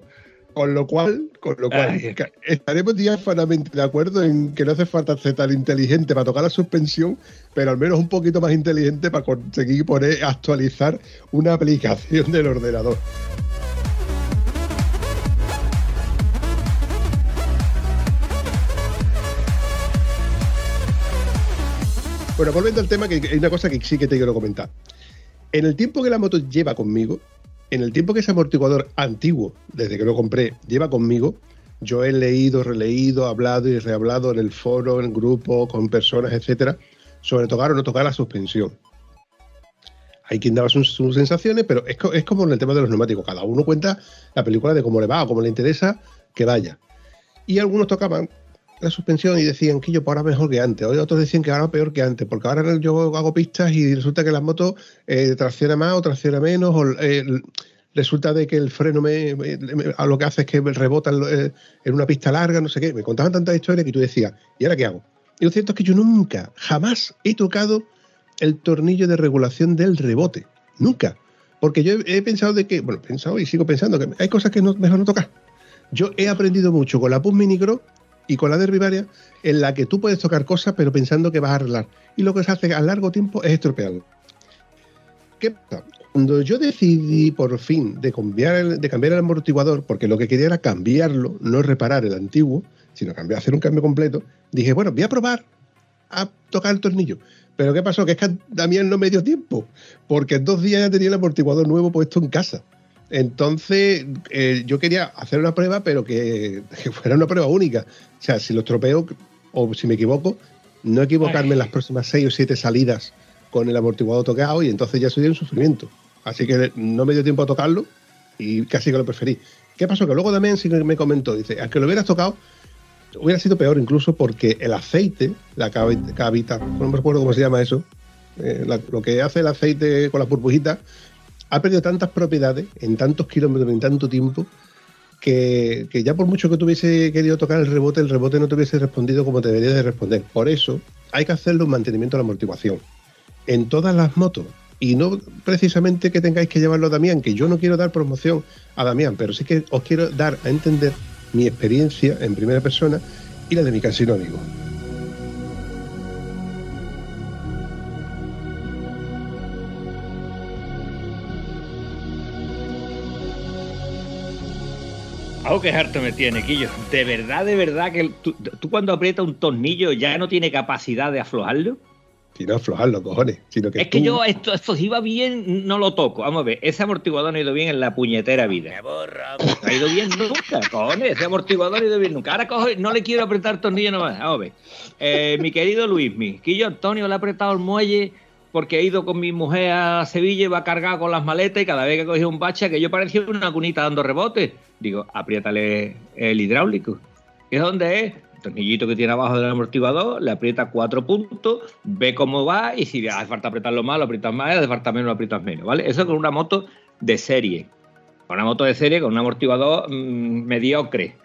Con lo cual, con lo cual Ay. estaremos diáfanamente de acuerdo en que no hace falta ser tan inteligente para tocar la suspensión, pero al menos un poquito más inteligente para conseguir poner, actualizar una aplicación del ordenador. Bueno, volviendo al tema, que hay una cosa que sí que te quiero comentar. En el tiempo que la moto lleva conmigo, en el tiempo que ese amortiguador antiguo, desde que lo compré, lleva conmigo, yo he leído, releído, hablado y rehablado en el foro, en grupo, con personas, etcétera, sobre tocar o no tocar la suspensión. Hay quien daba sus, sensaciones, pero es, es como en el tema de los neumáticos. Cada uno cuenta la película de cómo le va o cómo le interesa que vaya. Y algunos tocaban la suspensión y decían que yo ahora mejor que antes. Otros decían que ahora peor que antes, porque ahora yo hago pistas y resulta que las motos eh, tracciona más o tracciona menos, o eh, resulta de que el freno me, a lo que hace es que rebota eh, en una pista larga, no sé qué. Me contaban tantas historias que tú decías, ¿y ahora qué hago? Y lo cierto es que yo nunca, jamás he tocado el tornillo de regulación del rebote. Nunca. Porque yo he, he pensado de que, bueno, he pensado y sigo pensando que hay cosas que no, mejor no tocar. Yo he aprendido mucho con la Pus Minicro y con la Derbivaria, en la que tú puedes tocar cosas, pero pensando que vas a arreglar. Y lo que se hace a largo tiempo es estropearlo. ¿Qué pasa? Cuando yo decidí por fin de cambiar, el, de cambiar el amortiguador, porque lo que quería era cambiarlo, no reparar el antiguo, sino cambiar, hacer un cambio completo, dije, bueno, voy a probar a tocar el tornillo. Pero ¿qué pasó? Que es que a Damián no me dio tiempo, porque en dos días ya tenía el amortiguador nuevo puesto en casa. Entonces, eh, yo quería hacer una prueba, pero que, que fuera una prueba única. O sea, si lo estropeo o si me equivoco, no equivocarme en las próximas seis o siete salidas con el amortiguador tocado y entonces ya sería un sufrimiento. Así que no me dio tiempo a tocarlo y casi que lo preferí. ¿Qué pasó? Que luego también sí me comentó, dice, aunque lo hubieras tocado, hubiera sido peor incluso porque el aceite, la cavi- cavita, no me recuerdo cómo se llama eso, eh, la- lo que hace el aceite con las burbujitas, ha perdido tantas propiedades en tantos kilómetros, en tanto tiempo, que, que ya por mucho que tuviese querido tocar el rebote, el rebote no te hubiese respondido como te debería de responder. Por eso hay que hacerlo un mantenimiento de la amortiguación. En todas las motos. Y no precisamente que tengáis que llevarlo a Damián, que yo no quiero dar promoción a Damián, pero sí que os quiero dar a entender mi experiencia en primera persona y la de mi cansino amigo. Algo que harto me tiene, Quillo. De verdad, de verdad, que tú, tú cuando aprietas un tornillo ya no tiene capacidad de aflojarlo. Si no aflojarlo, cojones. Sino que Es que tú- yo esto, esto si va bien, no lo toco. Vamos a ver, ese amortiguador no ha ido bien en la puñetera vida. No ha ido bien nunca, cojones. Ese amortiguador no ha ido bien nunca. Ahora cojo, no le quiero apretar tornillo nomás. Vamos a ver. Eh, mi querido Luismi, Quillo Antonio le ha apretado el muelle porque he ido con mi mujer a Sevilla y va cargado con las maletas y cada vez que cogía un bache que yo parecía una cunita dando rebote. Digo, apriétale el hidráulico. ¿Y dónde es? El tornillito que tiene abajo del amortiguador, le aprieta cuatro puntos, ve cómo va y si hace falta apretarlo más, lo aprietas más, hace falta menos, lo aprietas menos, ¿vale? Eso con una moto de serie. Con una moto de serie, con un amortiguador mm, mediocre.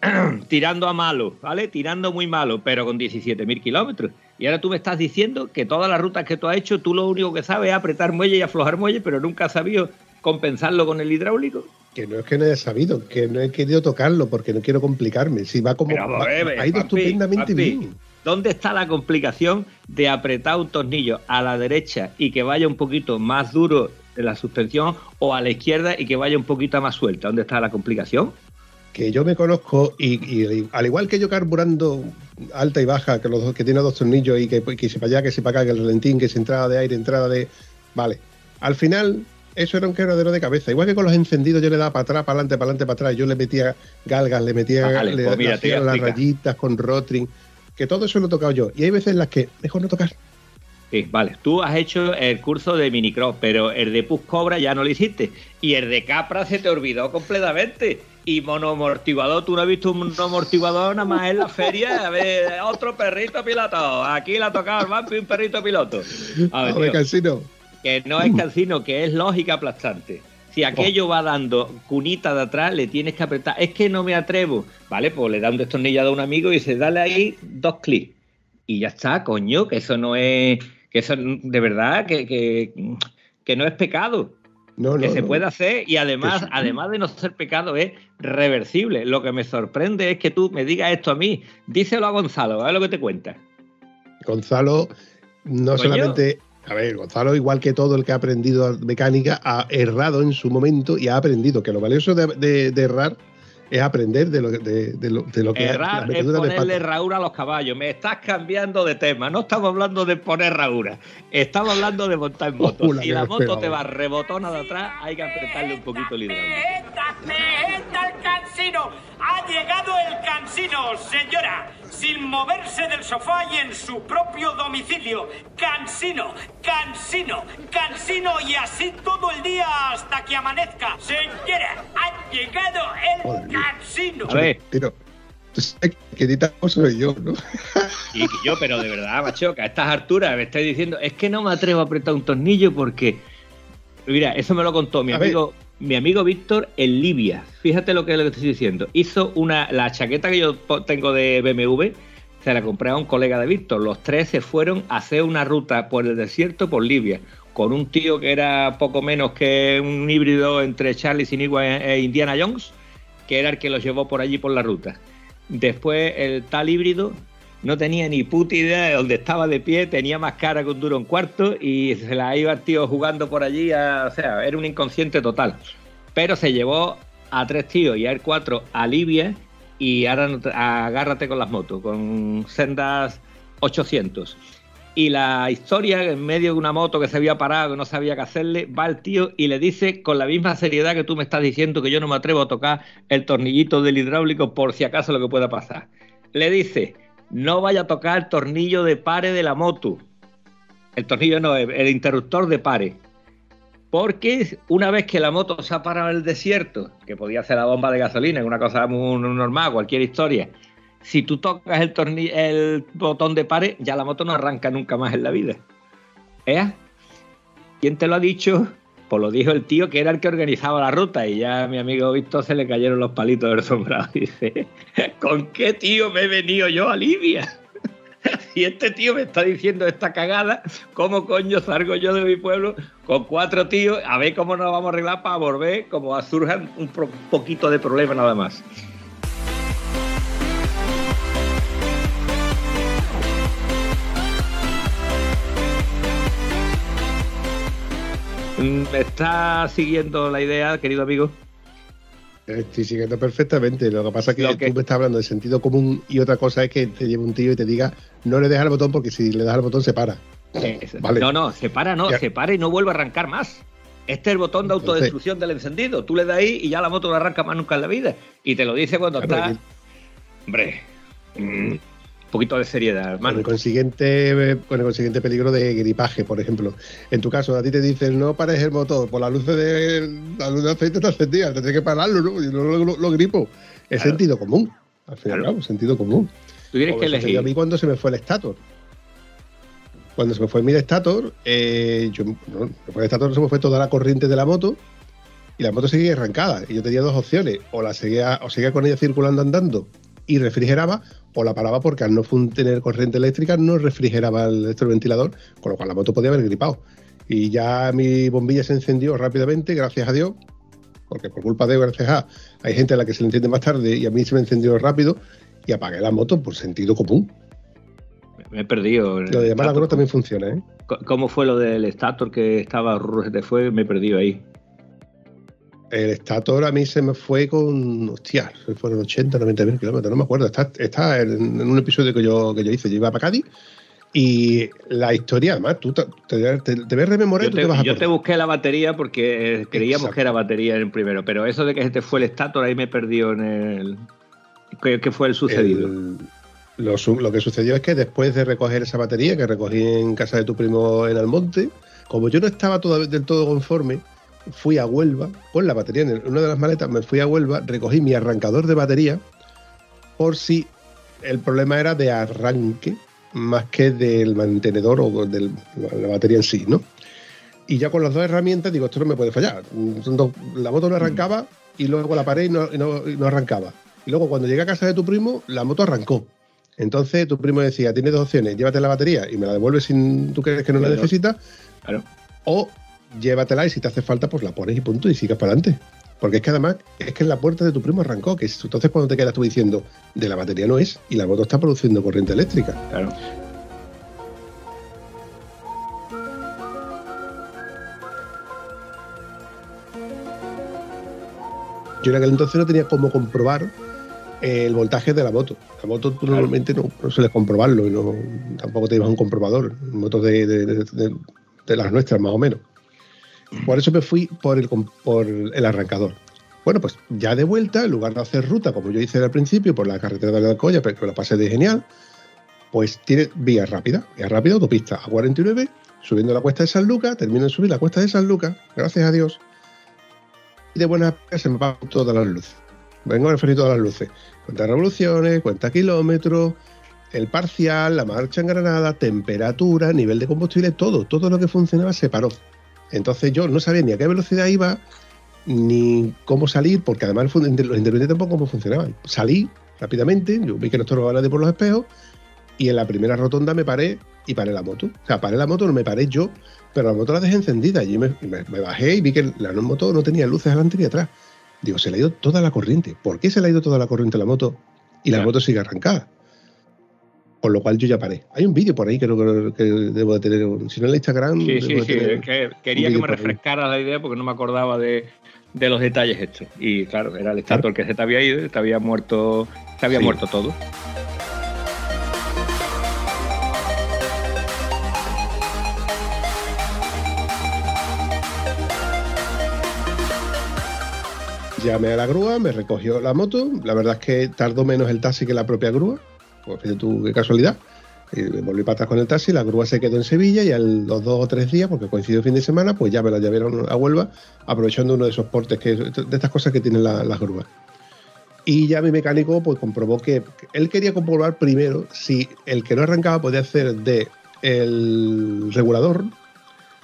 <clears throat> Tirando a malo, ¿vale? Tirando muy malo, pero con 17.000 kilómetros. Y ahora tú me estás diciendo que todas las rutas que tú has hecho, tú lo único que sabes es apretar muelle y aflojar muelle, pero nunca has sabido compensarlo con el hidráulico. Que no es que no haya sabido, que no he querido tocarlo porque no quiero complicarme. Si va como. Pero va- ver, ha ido papi, estupendamente papi, bien. ¿Dónde está la complicación de apretar un tornillo a la derecha y que vaya un poquito más duro de la suspensión o a la izquierda y que vaya un poquito más suelta? ¿Dónde está la complicación? Que yo me conozco y, y al igual que yo carburando alta y baja, que los que tiene dos tornillos y que, que si para allá, que si para acá, que el relentín, que si entrada de aire, entrada de. Vale. Al final, eso era un quebradero de cabeza. Igual que con los encendidos yo le daba para atrás, para adelante, para adelante, para atrás. Yo le metía galgas, le metía Vale, le, pues mira, le hacía las rayitas con rotring. Que todo eso lo he tocado yo. Y hay veces en las que mejor no tocar. Sí, vale. Tú has hecho el curso de minicross, pero el de Pus Cobra ya no lo hiciste. Y el de Capra se te olvidó completamente. Y monoamortiguador, tú no has visto un monoamortiguador nada más en la feria. A ver, otro perrito piloto. Aquí le ha tocado al vampi un perrito piloto. A ver, tío, que no es cansino, que es lógica aplastante. Si aquello va dando cunita de atrás, le tienes que apretar. Es que no me atrevo. Vale, pues le da un destornillado a un amigo y dice, dale ahí dos clics. Y ya está, coño, que eso no es. Que eso de verdad, que, que, que no es pecado. No, no, que se no. puede hacer y además, sí. además de no ser pecado, es reversible. Lo que me sorprende es que tú me digas esto a mí. Díselo a Gonzalo, a ver lo que te cuenta. Gonzalo no solamente. A ver, Gonzalo, igual que todo el que ha aprendido mecánica, ha errado en su momento y ha aprendido que lo valioso de, de- de errar es aprender de lo, de, de lo, de lo que Errar es de ponerle raúl a los caballos. Me estás cambiando de tema. No estamos hablando de poner raúra. Estamos hablando de montar en moto. Si la moto te va rebotona de atrás, hay que apretarle un poquito el hidráulico. ¡Pejeta, pejeta el cansino! ¡Ha llegado el cansino, señora! Sin moverse del sofá y en su propio domicilio. Cansino, cansino, cansino y así todo el día hasta que amanezca. Señora, ha llegado el mía. cansino. A ver. Pero, que edita soy yo, ¿no? <laughs> Y yo, pero de verdad, macho, que a estas alturas me estáis diciendo, es que no me atrevo a apretar un tornillo porque. Mira, eso me lo contó mi A ver. Mi amigo Víctor en Libia. Fíjate lo que es lo que estoy diciendo. Hizo una. La chaqueta que yo tengo de BMW, se la compré a un colega de Víctor. Los tres se fueron a hacer una ruta por el desierto por Libia. Con un tío que era poco menos que un híbrido entre Charlie Sinigua e Indiana Jones, que era el que los llevó por allí por la ruta. Después el tal híbrido no tenía ni puta idea de dónde estaba de pie, tenía más cara que un duro en cuarto y se la iba el tío jugando por allí, o sea, era un inconsciente total. Pero se llevó a tres tíos y a él cuatro a Libia y ahora agárrate con las motos, con sendas 800. Y la historia, en medio de una moto que se había parado, que no sabía qué hacerle, va el tío y le dice con la misma seriedad que tú me estás diciendo que yo no me atrevo a tocar el tornillito del hidráulico por si acaso lo que pueda pasar. Le dice, no vaya a tocar el tornillo de pare de la moto. El tornillo no, el, interruptor de pare. Porque una vez que la moto se ha parado en el desierto, que podía ser la bomba de gasolina, una cosa muy normal, cualquier historia, si tú tocas el, torni- el botón de pare, ya la moto no arranca nunca más en la vida. ¿Eh? ¿Quién te lo ha dicho? Pues lo dijo el tío que era el que organizaba la ruta y ya a mi amigo Víctor se le cayeron los palitos del sombrado. <laughs> Dice, ¿con qué tío me he venido yo a Libia? <laughs> Si este tío me está diciendo esta cagada, ¿cómo coño salgo yo de mi pueblo con cuatro tíos a ver cómo nos vamos a arreglar para volver como surjan un poquito de problema nada más? ¿Me está siguiendo la idea, querido amigo? Estoy siguiendo perfectamente. Lo que pasa es que, que- tú me estás hablando de sentido común y otra cosa es que te lleve un tío y te diga no le dejas el botón porque si le das el botón se para. Es- Vale. No, no, se para, no, Ya. se para y no vuelve a arrancar más. Este es el botón de Entonces- autodestrucción del encendido. Tú le das ahí y ya la moto no arranca más nunca en la vida. Y te lo dice cuando Claro, está. Hombre, mm, un poquito de seriedad, Con hermano. el, consiguiente, con el consiguiente peligro de gripaje, por ejemplo. En tu caso, a ti te dicen no pares el motor, por la luz de la luz de aceite está encendida, tendré que pararlo, ¿no? Y no lo, lo- lo gripo. Es Claro. sentido común. Al fin y al Claro. sentido común. Tú tienes Como que sucedió a mí elegir. cuando se me fue el estator. Cuando se me fue mi estator, eh, yo, no, el estator se me fue toda la corriente de la moto y la moto seguía arrancada. Y yo tenía dos opciones, o la seguía, o seguía con ella circulando andando y refrigeraba, o la paraba porque al no tener corriente eléctrica no refrigeraba el electroventilador, con lo cual la moto podía haber gripado. Y ya mi bombilla se encendió rápidamente, gracias a Dios, porque por culpa de gracias a, hay gente a la que se le enciende más tarde y a mí se me encendió rápido y apagué la moto por sentido común. Me he perdido. Lo de llamar a también funciona, ¿eh? ¿Cómo fue lo del Stator que estaba rrr, se te fue? Me he perdido ahí. El Stator a mí se me fue con. Hostia, fueron 80, 90 mil kilómetros, no me acuerdo. Está, está en, en un episodio que yo, que yo hice. Yo iba para Cádiz y la historia, además, tú te, te, te- te ves rememorar y Yo tú te, vas a yo te busqué la batería porque eh, creíamos Exacto. que era batería en el primero, pero eso de que se te fue el Stator ahí me perdió en el. ¿Qué, qué fue el sucedido? El- lo, lo que sucedió es que después de recoger esa batería que recogí en casa de tu primo en Almonte, como yo no estaba del todo conforme, fui a Huelva con la batería en el- una de las maletas, me fui a Huelva, recogí mi arrancador de batería por si el problema era de arranque más que del mantenedor o de la batería en sí, ¿no? Y ya con las dos herramientas digo, esto no me puede fallar. La moto no arrancaba y luego la paré y no, y no- y no arrancaba. Y luego cuando llegué a casa de tu primo, la moto arrancó. Entonces tu primo decía, tienes dos opciones, llévate la batería y me la devuelves sin tú crees que no la necesitas, Claro. o llévatela y si te hace falta, pues la pones y punto y sigas para adelante. Porque es que además, es que en la puerta de tu primo arrancó, que es- entonces cuando te quedas tú diciendo, de la batería no es, y la moto está produciendo corriente eléctrica. Claro. Yo en aquel entonces no tenía cómo comprobar eh, el voltaje de la moto. La moto tú normalmente no, no sueles comprobarlo y no, tampoco te llevas un comprobador. Motos de, de- de- de- de las nuestras, más o menos. Por eso me fui por el, por el arrancador. Bueno, pues ya de vuelta, en lugar de hacer ruta como yo hice al principio por la carretera de la Alcoya, pero la pasé de genial, pues tiene vía rápida, vía rápida, autopista A49, subiendo la cuesta de San Lucas, termino de subir la cuesta de San Lucas, gracias a Dios, y de buena se me apagan todas las luces. vengo a referir todas las luces. Cuenta revoluciones, cuenta kilómetros, el parcial, la marcha en granada, temperatura, nivel de combustible, todo, todo lo que funcionaba se paró. Entonces yo no sabía ni a qué velocidad iba, ni cómo salir, porque además los intermitentes tampoco cómo funcionaban. Salí rápidamente, yo vi que no estaba nadie por los espejos, y en la primera rotonda me paré y paré la moto. O sea, paré la moto, no me paré yo, pero la moto la dejé encendida. Y me, me- me bajé y vi que la moto no tenía luces adelante ni atrás. Digo, se le ha ido toda la corriente. ¿Por qué se le ha ido toda la corriente a la moto y la moto sigue arrancada? Con lo cual yo ya paré. Hay un vídeo por ahí que, creo que debo de tener. Si no en el Instagram. Sí, sí, sí. tener es que quería que me refrescara la idea porque no me acordaba de, de los detalles estos. Y claro, era el estator que se te había ido, te había muerto, te había Sí. muerto todo. Llamé a la grúa, me recogió la moto. La verdad es que tardó menos el taxi que la propia grúa. Pues tú qué casualidad. Y me volví para atrás con el taxi, la grúa se quedó en Sevilla y a los dos o tres días, porque coincidió el fin de semana, pues ya me la llevaron a Huelva, aprovechando uno de esos portes, que, de estas cosas que tienen la- las grúas. Y ya mi mecánico pues comprobó que él quería comprobar primero si el que no arrancaba podía hacer de el regulador,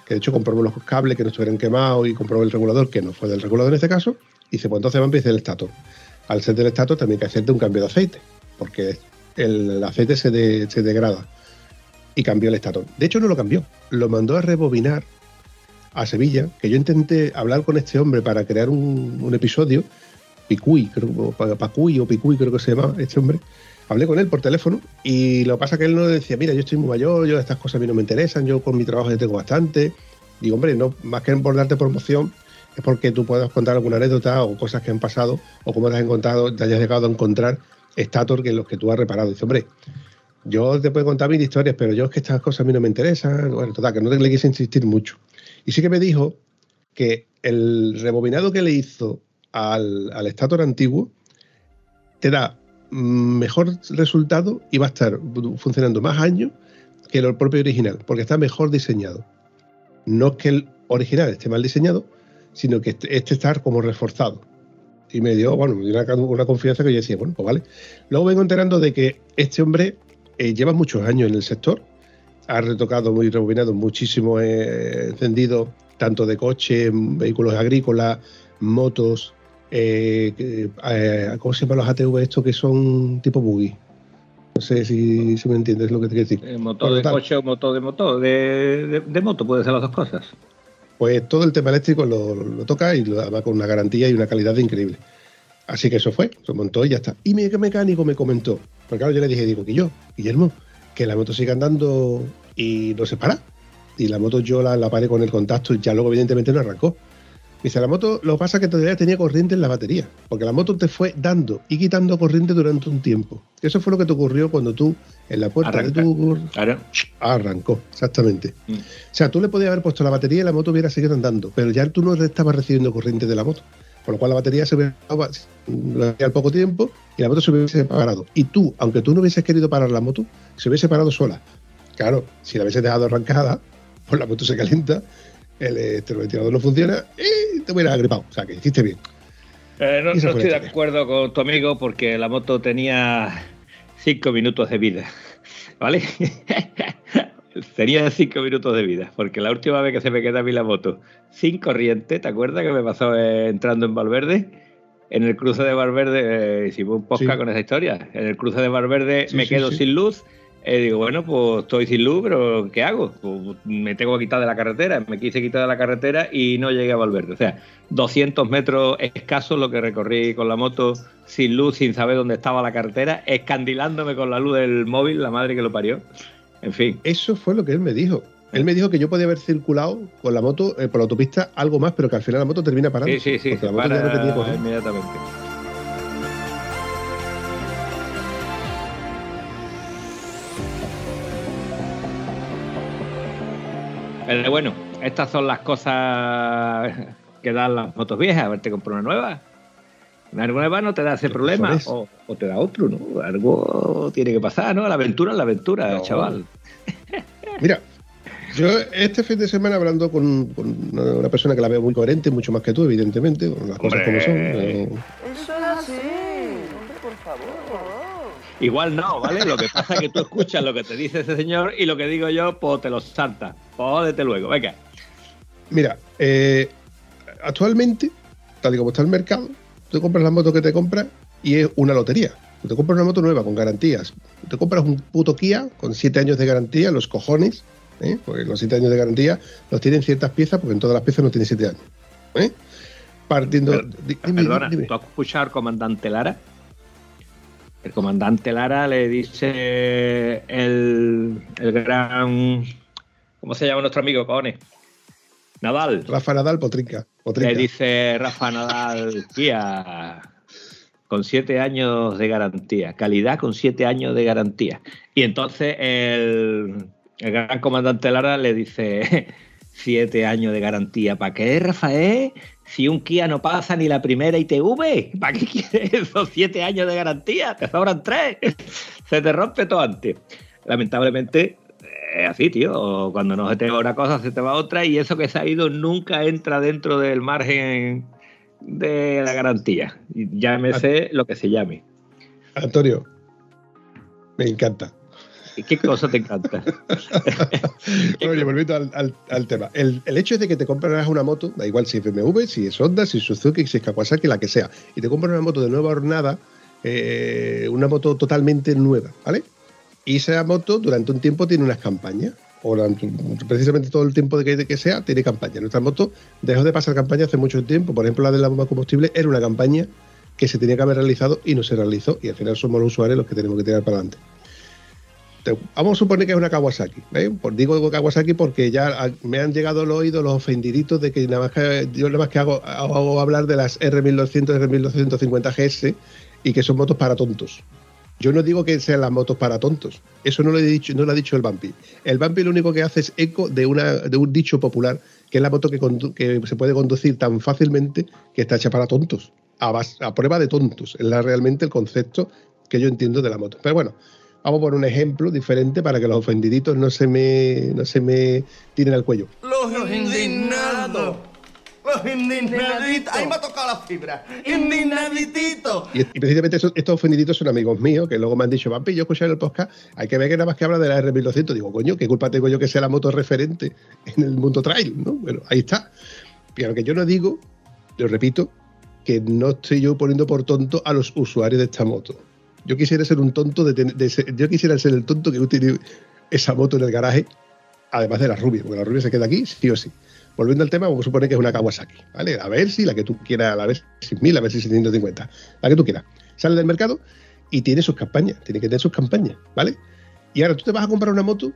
que de hecho comprobó los cables que no estuvieran quemados y comprobó el regulador, que no fue del regulador en este caso, y dice, pues entonces va a empezar el estator. Al ser del estator también hay que hacerte un cambio de aceite, porque el, aceite se, de- se degrada. Y cambió el estator. De hecho no lo cambió, lo mandó a rebobinar a Sevilla, que yo intenté hablar con este hombre para crear un, episodio, Picuy, creo, Pacuy o Picuy creo que se llama este hombre. Hablé con él por teléfono y lo que pasa que él no decía, mira, yo estoy muy mayor, yo estas cosas a mí no me interesan, yo con mi trabajo ya tengo bastante. Digo, hombre, no, más que por darte promoción, es porque tú puedas contar alguna anécdota o cosas que han pasado o cómo te has encontrado, te hayas llegado a encontrar estator que los que tú has reparado. Dice, hombre, yo te puedo contar mil historias, pero yo es que estas cosas a mí no me interesan. Bueno, total, que no le quise insistir mucho. Y sí que me dijo que el rebobinado que le hizo al, al estator antiguo te da mejor resultado y va a estar funcionando más años que el propio original, porque está mejor diseñado. No es que el original esté mal diseñado, sino que este, este está como reforzado. Y me dio, bueno, me dio una, una confianza que yo decía, bueno, pues vale. Luego vengo enterando de que este hombre eh, lleva muchos años en el sector, ha retocado muy rebobinado muchísimo eh, encendido, tanto de coches, vehículos agrícolas, motos, eh, eh, ¿cómo se llaman los ATV estos que son tipo buggy? No sé si, si me entiendes lo que te quiero decir. Eh, motor de tal. coche o motor de motor. De, de- de moto puede ser las dos cosas. Pues todo el tema eléctrico lo, toca y lo va con una garantía y una calidad increíble. Así que eso fue, se montó y ya está. Y mi mecánico me comentó, porque claro, yo le dije, digo, que yo, Guillermo, que la moto sigue andando y no se para. Y la moto yo la, la paré con el contacto y ya luego evidentemente no arrancó. Dice, la moto lo que pasa es que todavía tenía corriente en la batería, porque la moto te fue dando y quitando corriente durante un tiempo. Eso fue lo que te ocurrió cuando tú, en la puerta Arranca. de tu Claro. Arrancó, exactamente. Mm. O sea, tú le podías haber puesto la batería y la moto hubiera seguido andando, pero ya tú no estabas recibiendo corriente de la moto. Por lo cual la batería se hubiera al poco tiempo y la moto se hubiese parado. Y tú, aunque tú no hubieses querido parar la moto, se hubiese parado sola. Claro, si la hubieses dejado arrancada, pues la moto se calienta, el electroventilador no funciona y te hubieras agripado. O sea, que hiciste bien. Eh, no, estoy de acuerdo con tu amigo porque la moto tenía cinco minutos de vida. <laughs> ¿Vale? <laughs> tenía cinco minutos de vida. Porque la última vez que se me queda a mí la moto sin corriente, ¿te acuerdas que me pasó eh, entrando en Valverde? En el cruce de Valverde, eh, hicimos un podcast Sí. con esa historia. En el cruce de Valverde Sí, me sí, quedo sin luz. Eh, digo, bueno, pues estoy sin luz, pero ¿qué hago? Pues me tengo que quitar de la carretera. Me quise quitar de la carretera y no llegué a Valverde. O sea, 200 metros escasos lo que recorrí con la moto sin luz, sin saber dónde estaba la carretera, escandilándome con la luz del móvil, la madre que lo parió. En fin, Eso fue lo que él me dijo. Él me dijo que yo podía haber circulado con la moto eh, por la autopista algo más, pero que al final la moto termina parando. sí, sí, sí, porque se la moto ya no tenía para corriente. inmediatamente. Pero bueno, estas son las cosas que dan las motos viejas. A ver, te compro una nueva. Una nueva no te da ese problema. O, o te da otro, ¿no? Algo tiene que pasar, ¿no? La aventura es la aventura, No. chaval. Mira, Yo este fin de semana hablando con, con una persona que la veo muy coherente, mucho más que tú, evidentemente, con las cosas como son. Eh, Eso es así. Igual no, ¿vale? Lo que pasa es que tú escuchas lo que te dice ese señor y lo que digo yo, pues te lo saltas. Jódete luego, venga. Mira, eh, actualmente, tal y como está el mercado, tú compras la moto que te compras y es una lotería. Tú te compras una moto nueva con garantías. Te compras un puto Kia con 7 años de garantía, los cojones, ¿eh? porque los 7 años de garantía los tienen ciertas piezas, porque en todas las piezas no tienen 7 años. ¿eh? Partiendo. Per- di- dime, Perdona, dime. ¿tú has escuchado al comandante Lara? El comandante Lara le dice el, el gran. ¿Cómo se llama nuestro amigo, cojones? Nadal. Rafa Nadal, Potrinca. Potrinca. Le dice Rafa Nadal, tía, con siete años de garantía, calidad con siete años de garantía. Y entonces el, el gran comandante Lara le dice, siete años de garantía, ¿para qué, Rafael? Si un Kia no pasa ni la primera ITV, ¿para qué quieres esos siete años de garantía? Te sobran tres. Se te rompe todo antes. Lamentablemente, es así, tío. Cuando no se te va una cosa, se te va otra, y eso que se ha ido nunca entra dentro del margen de la garantía. Llámese lo que se llame. Antonio, me encanta. ¿Y qué cosa te encanta? <laughs> Oye, volviendo al, tema. El, hecho de que te compras una moto, da igual si es BMW, si es Honda, si es Suzuki, si es Kawasaki, la que sea, y te compras una moto de nueva hornada, eh, una moto totalmente nueva, ¿vale? Y esa moto durante un tiempo tiene unas campañas. O precisamente todo el tiempo de que, que sea, tiene campaña. Nuestra moto dejó de pasar campaña hace mucho tiempo. Por ejemplo, la de la bomba combustible era una campaña que se tenía que haber realizado y no se realizó. Y al final somos los usuarios los que tenemos que tirar para adelante. Vamos a suponer que es una Kawasaki. ¿eh? Pues digo Kawasaki porque ya me han llegado al oído los ofendiditos de que nada más que yo nada más que hago, hago, hablar de las R1200, R1250 GS y que son motos para tontos. Yo no digo que sean las motos para tontos. Eso no lo he dicho, no lo ha dicho el Bampi. El Bampi lo único que hace es eco de una de un dicho popular que es la moto que, que se puede conducir tan fácilmente que está hecha para tontos. A, a prueba de tontos. Es la- realmente el concepto que yo entiendo de la moto. Pero bueno, vamos a poner un ejemplo diferente para que los ofendiditos no se me, no se me tiren al cuello. Los indignados. Los indignaditos. Ahí me ha tocado la fibra. Indignaditito. Y, y precisamente esos- estos ofendiditos son amigos míos que luego me han dicho, Vampi, yo escuché el podcast, hay que ver que nada más que habla de la R1200. Digo, coño, ¿qué culpa tengo yo que sea la moto referente en el mundo trail? ¿no? Bueno, ahí está. Pero que yo no digo, lo repito, que no estoy yo poniendo por tonto a los usuarios de esta moto. Yo quisiera ser un tonto de, de ser- yo quisiera ser el tonto que tiene esa moto en el garaje, además de la rubia, porque la rubia se queda aquí sí o sí. Volviendo al tema, vamos a suponer que es una Kawasaki, ¿vale? A ver si la que tú quieras, a ver si 1000, a ver si 750, la que tú quieras. Sale del mercado y tiene sus campañas, tiene que tener sus campañas, ¿vale? Y ahora tú te vas a comprar una moto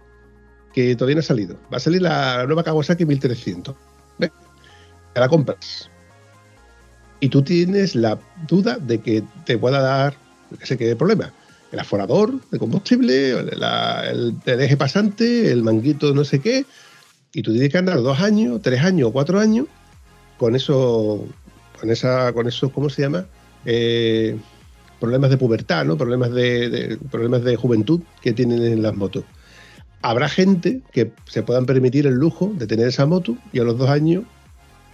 que todavía no ha salido. Va a salir la nueva Kawasaki 1300. ¿ves? Te la compras. Y tú tienes la duda de que te pueda dar, yo qué sé qué problema. El aforador de combustible, la- el, eje pasante, el manguito no sé qué. Y tú tienes que andar dos años, tres años, cuatro años con eso, con esa, con esos, ¿cómo se llama? Eh, problemas de pubertad, ¿no? Problemas de, problemas de juventud que tienen en las motos. Habrá gente que se puedan permitir el lujo de tener esa moto y a los dos años,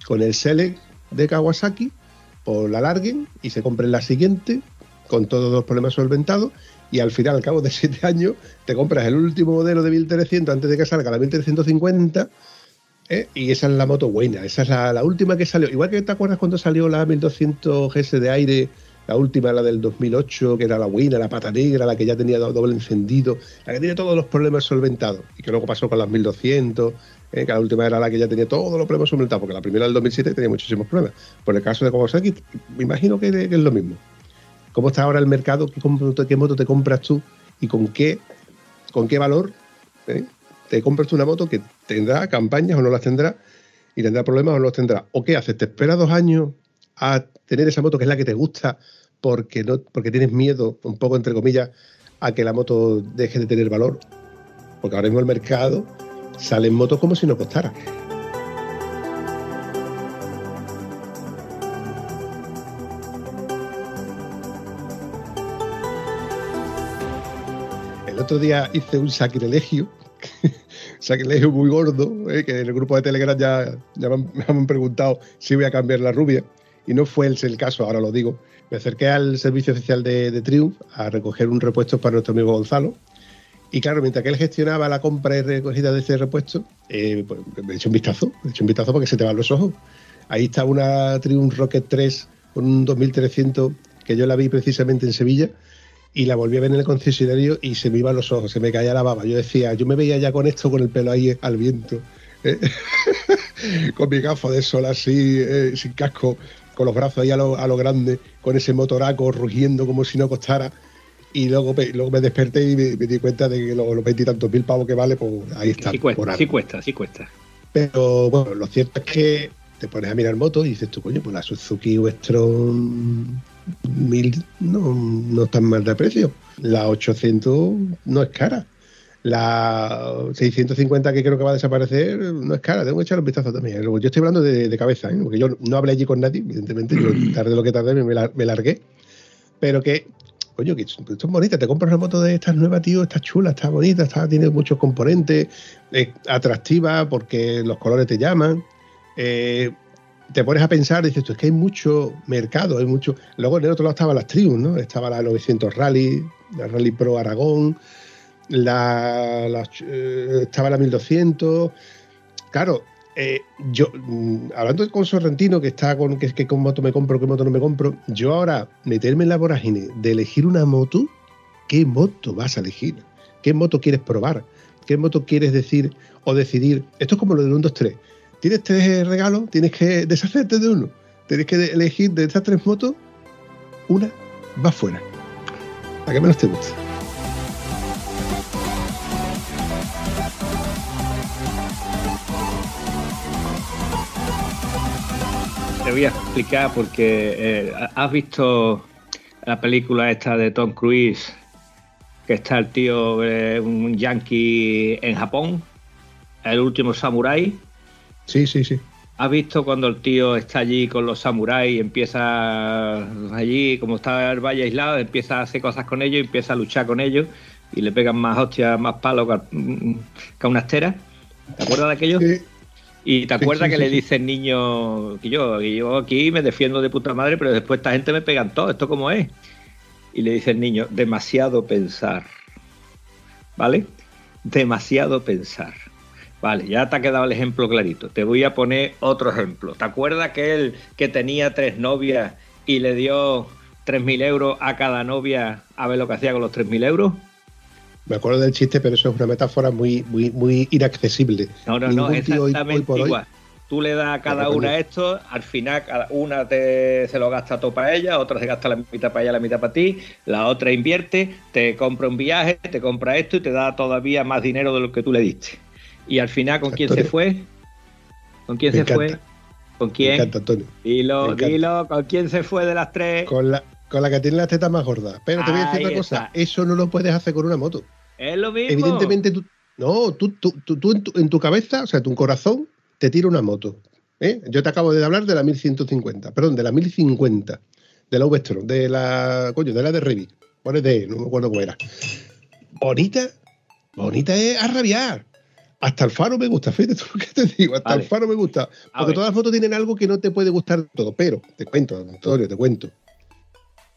con el Select de Kawasaki, pues la larguen y se compren la siguiente con todos los problemas solventados y al final, al cabo de <laughs> siete años, te compras el último modelo de 1300 antes de que salga la 1350 ¿eh? y esa es la moto buena, esa es la, última que salió. Igual que te acuerdas cuando salió la 1200 GS de aire, la última, la del 2008, que era la buena, la pata negra, la que ya tenía do- doble encendido, la que tiene todos los problemas solventados y que luego pasó con las 1200, ¿eh? que la última era la que ya tenía todos los problemas solventados, porque la primera del 2007 tenía muchísimos problemas. Por el caso de Kawasaki, me imagino que es lo mismo. ¿Cómo está ahora el mercado? ¿Qué, moto te compras tú? ¿Y con qué, con qué valor ¿eh? te compras tú una moto que tendrá campañas o no las tendrá? Y tendrá problemas o no los tendrá. ¿O qué haces? ¿Te esperas dos años a tener esa moto que es la que te gusta porque, no, porque tienes miedo, un poco entre comillas, a que la moto deje de tener valor? Porque ahora mismo el mercado salen motos como si no costara. Otro día hice un sacrilegio. <laughs> sacrilegio muy gordo, ¿eh? que en el grupo de Telegram ya, ya me, han, me han preguntado si voy a cambiar la rubia. Y no fue ese el caso, ahora lo digo. Me acerqué al servicio oficial de, de Triumph a recoger un repuesto para nuestro amigo Gonzalo. Y claro, mientras que él gestionaba la compra y recogida de ese repuesto, eh, pues, me hecho un vistazo, me hecho un vistazo porque se te van los ojos. Ahí está una Triumph Rocket 3 con un 2300 que yo la vi precisamente en Sevilla y la volví a ver en el concesionario y se me iban los ojos, se me caía la baba. Yo decía, yo me veía ya con esto, con el pelo ahí al viento, ¿eh? <laughs> con mi gafo de sol así, eh, sin casco, con los brazos ahí a lo, a lo grande, con ese motoraco rugiendo como si no costara. Y luego, me- luego me desperté y me, me di cuenta de que los, veintitantos mil pavos que vale, pues ahí está. Sí cuesta, sí cuesta, sí cuesta. Pero bueno, lo cierto es que te pones a mirar motos y dices tú, coño, pues la Suzuki Westron 1000 no, no está mal de precio. La 800 no es cara. La 650 que creo que va a desaparecer no es cara. Tengo que echar un vistazo también. Yo estoy hablando de, de cabeza, ¿eh? porque yo no hablé allí con nadie, evidentemente. Yo <clears throat> tardé lo que tardé, me, me largué. Pero que, coño, que esto es bonita. Te compras una moto de estas nuevas, tío, está chula, está bonita, está, tiene muchos componentes, es atractiva porque los colores te llaman. eh, te pones a pensar, dices tú, es que hay mucho mercado, hay mucho. Luego en el otro lado estaban las Triumph, ¿no? Estaba la 900 Rally, la Rally Pro Aragón, la, la, eh, estaba la 1200. Claro, eh, yo, mm, hablando con Sorrentino, que está con que, que con moto me compro, qué moto no me compro, yo ahora meterme en la vorágine de elegir una moto, ¿qué moto vas a elegir? ¿Qué moto quieres probar? ¿Qué moto quieres decir o decidir? Esto es como lo del 1, 2, 3. Tienes tres regalos, tienes que <laughs> deshacerte de uno. Tienes que elegir de estas tres motos, una va fuera. La que menos te guste. Te voy a explicar porque eh, has visto la película esta de Tom Cruise, que está el tío, eh, un yankee en Japón, el último samurái. Sí, sí, sí. ¿Has visto cuando el tío está allí con los samuráis y empieza allí, como está el valle aislado, empieza a hacer cosas con ellos, empieza a luchar con ellos y le pegan más hostias, más palos que a- que a una estera? ¿Te acuerdas de aquello? Sí. Y te acuerdas sí, que le dice el niño que yo, que yo aquí me defiendo de puta madre, pero después esta gente me pegan todo, ¿esto cómo es? Y le dice el niño, demasiado pensar. ¿Vale? Demasiado pensar. Vale, ya te ha quedado el ejemplo clarito. Te voy a poner otro ejemplo. ¿Te acuerdas que él que tenía tres novias y le dio 3.000 euros a cada novia a ver lo que hacía con los 3.000 euros? Me acuerdo del chiste, pero eso es una metáfora muy, muy, muy inaccesible. No, no, no, Ningún exactamente hoy por hoy- igual. Tú le das a cada Claro, una esto, al final cada una te, se lo gasta todo para ella, otra se gasta la mitad para ella, la mitad para ti, la otra invierte, te compra un viaje, te compra esto y te da todavía más dinero de lo que tú le diste. Y al final, ¿con quién se fue? ¿Con quién Me se fue? ¿Con Me quién? encanta, Antonio. Me Dilo, encanta. dilo, ¿con quién se fue de las tres? Con la, con la que tiene las tetas más gordas. Pero te voy a decir Ahí una cosa, está. eso no lo puedes hacer con una moto. Es lo mismo. Evidentemente tú, no, tú, tú, tú- en, tu, en tu cabeza, o sea, tu corazón te tira una moto. ¿eh? Yo te acabo de hablar de la 1150, perdón, de la 1050, de la Vestron, de la, coño, de la de Revit. ¿Cuál es de? No me acuerdo cómo era. Bonita, bonita es a rabiar. Hasta el faro me gusta, fíjate tú lo que te digo, hasta Vale. el faro me gusta. Porque todas las fotos tienen algo que no te puede gustar todo, pero te cuento, Antonio, te cuento.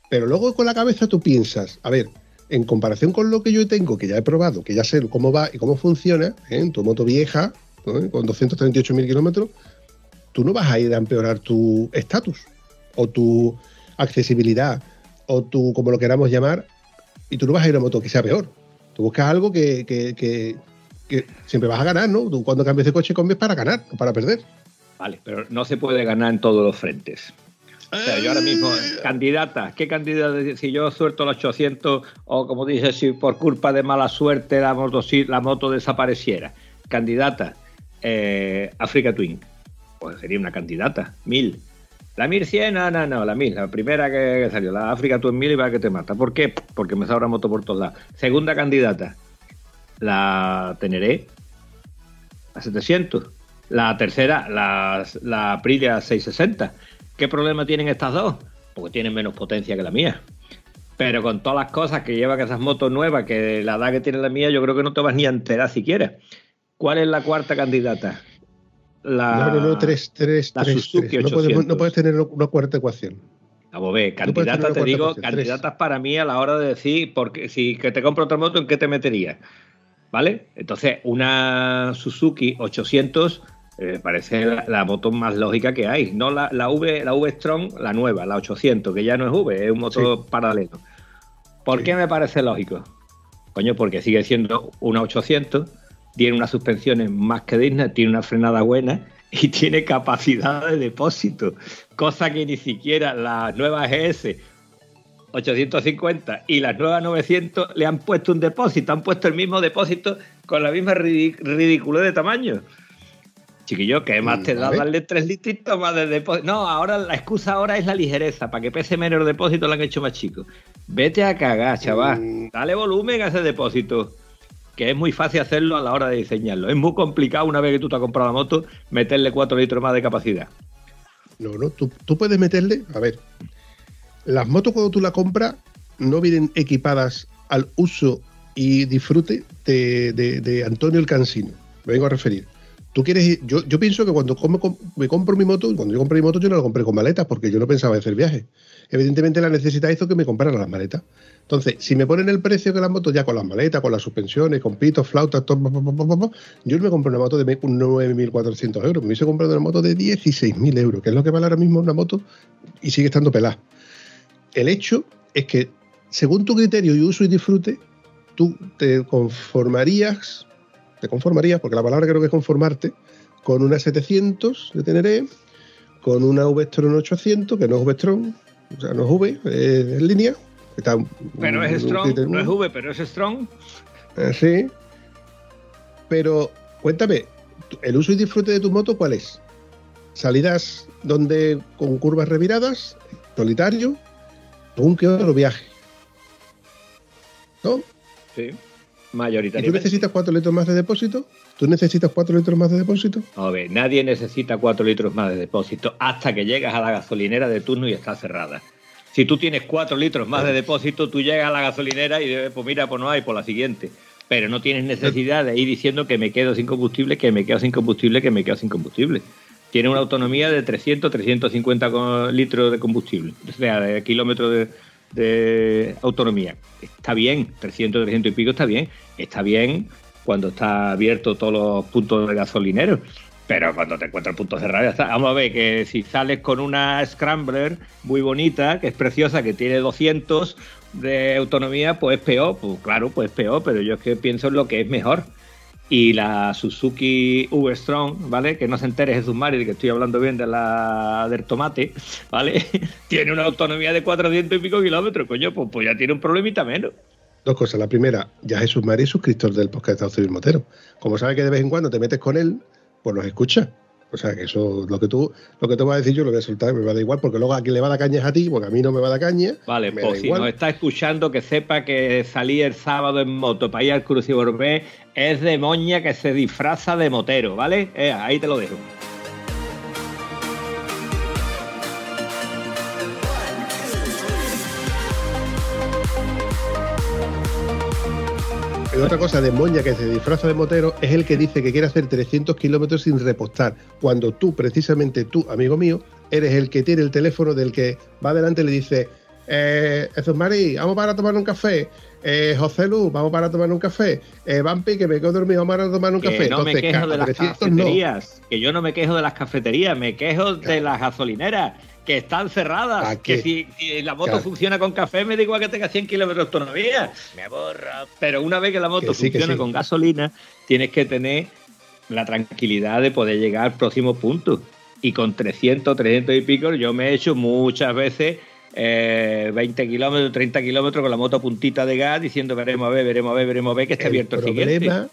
Pero luego con la cabeza tú piensas, a ver, en comparación con lo que yo tengo, que ya he probado, que ya sé cómo va y cómo funciona, ¿eh? en tu moto vieja, ¿no? con 238.000 kilómetros, tú no vas a ir a empeorar tu estatus o tu accesibilidad o tu, como lo queramos llamar, y tú no vas a ir a una moto que sea peor. Tú buscas algo que, que- que- que siempre vas a ganar, ¿no? Tú cuando cambies de coche cambies para ganar, no para perder. Vale, pero no se puede ganar en todos los frentes. O sea, yo ahora mismo, candidata, ¿qué candidata? Si yo suelto los 800 o como dices, si por culpa de mala suerte la moto, si la moto desapareciera, candidata, eh, Africa Twin, pues sería una candidata, 1000. La 1100, no, no, no, la 1000, la primera que, que salió, la África Twin 1000 y va que te mata. ¿Por qué? Porque me sobra moto por todos lados. Segunda candidata, la Teneré, a 700. La tercera, la, la Aprilia 660. ¿Qué problema tienen estas dos? Porque tienen menos potencia que la mía. Pero con todas las cosas que llevan esas motos nuevas, que la edad que tiene la mía, yo creo que no te vas ni a enterar siquiera. ¿Cuál es la cuarta candidata? La, no, no, no, 3, 3, la 3, Suzuki 3. No, podemos- 800. no puedes tener una cuarta ecuación. Vamos a ver, tener te digo, candidatas para mí a la hora de decir, porque si que te compro otra moto, ¿en qué te meterías? ¿Vale? Entonces, una Suzuki 800 eh, parece la, la moto más lógica que hay. No la, la V, la V Strong, la nueva, la 800, que ya no es V, es un motor paralelo. ¿Por Sí. qué me parece lógico? Coño, porque sigue siendo una 800, tiene unas suspensiones más que dignas, tiene una frenada buena y tiene capacidad de depósito, cosa que ni siquiera las nuevas GS 850 y las nuevas 900 le han puesto un depósito, han puesto el mismo depósito con la misma ridiculez de tamaño. Chiquillo, ¿qué más Mm, te da darle tres litritos más de depósito? No, ahora la excusa ahora es la ligereza, para que pese menos el depósito lo han hecho más chico. Vete a cagar, chaval. Mm. Dale volumen a ese depósito. Que es muy fácil hacerlo a la hora de diseñarlo. Es muy complicado una vez que tú te has comprado la moto, meterle 4 litros más de capacidad. No, no, tú, tú puedes meterle, a ver, las motos cuando tú la compras no vienen equipadas al uso y disfrute de, Antonio el Cansino. Me vengo a referir. Tú quieres yo, pienso que cuando me compro mi moto, cuando yo compré mi moto yo no la compré con maletas porque yo no pensaba hacer viaje. Evidentemente la necesidad hizo que me compraran las maletas. Entonces, si me ponen el precio que las motos ya con las maletas, con las suspensiones, con pitos, flautas, todo, yo no me compré una moto de me- 9.400 euros, me hubiese comprado una moto de 16.000 euros, que es lo que vale ahora mismo una moto y sigue estando pelada. El hecho es que, según tu criterio y uso y disfrute, tú te conformarías, te conformarías, porque la palabra creo que es conformarte, con una 700 de Teneré, con una V-Strom 800, que no es V-Strom, o sea, no es V, es, es línea. Está Pero un- es strong, no es V, pero es strong. eh, sí. Pero cuéntame, ¿el uso y disfrute de tu moto cuál es? ¿Salidas donde con curvas reviradas, solitario, un que otro viaje? ¿No? Sí, ¿Y tú mayoritariamente. necesitas cuatro litros más de depósito? ¿Tú necesitas cuatro litros más de depósito? A ver, nadie necesita 4 litros más de depósito hasta que llegas a la gasolinera de turno y está cerrada. Si tú tienes 4 litros más de depósito, tú llegas a la gasolinera y dices, pues mira, pues no hay, por la siguiente. Pero no tienes necesidad de ir diciendo que me quedo sin combustible, que me quedo sin combustible, que me quedo sin combustible. Tiene una autonomía de 300, 350 co- litros de combustible, o sea, de kilómetros de, autonomía. Está bien, 300, 300 y pico está bien. Está bien cuando está abierto todos los puntos de gasolineros. Pero cuando te encuentras puntos cerrados. Vamos a ver que si sales con una Scrambler muy bonita, que es preciosa, que tiene 200 de autonomía, pues es peor. Pues claro, pues es peor, pero yo es que pienso en lo que es mejor. Y la Suzuki V-Strong, ¿vale? Que no se entere Jesús Mari de que estoy hablando bien de la del tomate, ¿vale? <laughs> tiene una autonomía de 400 y pico kilómetros, coño, pues, pues ya tiene un problemita menos. Dos cosas. La primera, ya Jesús Mari es suscriptor del podcast de Estado Civil Motero. Como sabe que de vez en cuando te metes con él, pues nos escucha. O sea, que eso, lo que tú, lo que tú vas a decir yo lo voy a soltar, me va a dar igual, porque luego a quien le va a dar caña es a ti, porque a mí no me va a dar caña. Vale, pues da si igual. nos está escuchando, que sepa que salí el sábado en moto para ir al Cruciborbe es de moña que se disfraza de motero, ¿vale? Eh, ahí te lo dejo. Y otra cosa de moña que se disfraza de motero es el que dice que quiere hacer 300 kilómetros sin repostar, cuando tú, precisamente tú, amigo mío, eres el que tiene el teléfono del que va adelante y le dice, eh, Jesús Mari, vamos para tomar un café, eh, José Lu, vamos para tomar un café, eh, Vampi, que me quedo dormido, vamos para tomar un Que café. no me Entonces, quejo ca- de las 300 no. cafeterías, que yo no me quejo de las cafeterías, me quejo de las gasolineras, que están cerradas, ¿A que si, si la moto Claro. funciona con café me da igual que tenga 100 kilómetros de autonomía, me aborra. Pero una vez que la moto Que sí, que funciona sí. con gasolina, tienes que tener la tranquilidad de poder llegar al próximo punto. Y con 300, 300 y pico, yo me he hecho muchas veces eh, 20 kilómetros, 30 kilómetros con la moto a puntita de gas diciendo veremos a ver, veremos a ver, veremos a ver que está abierto el siguiente. problema,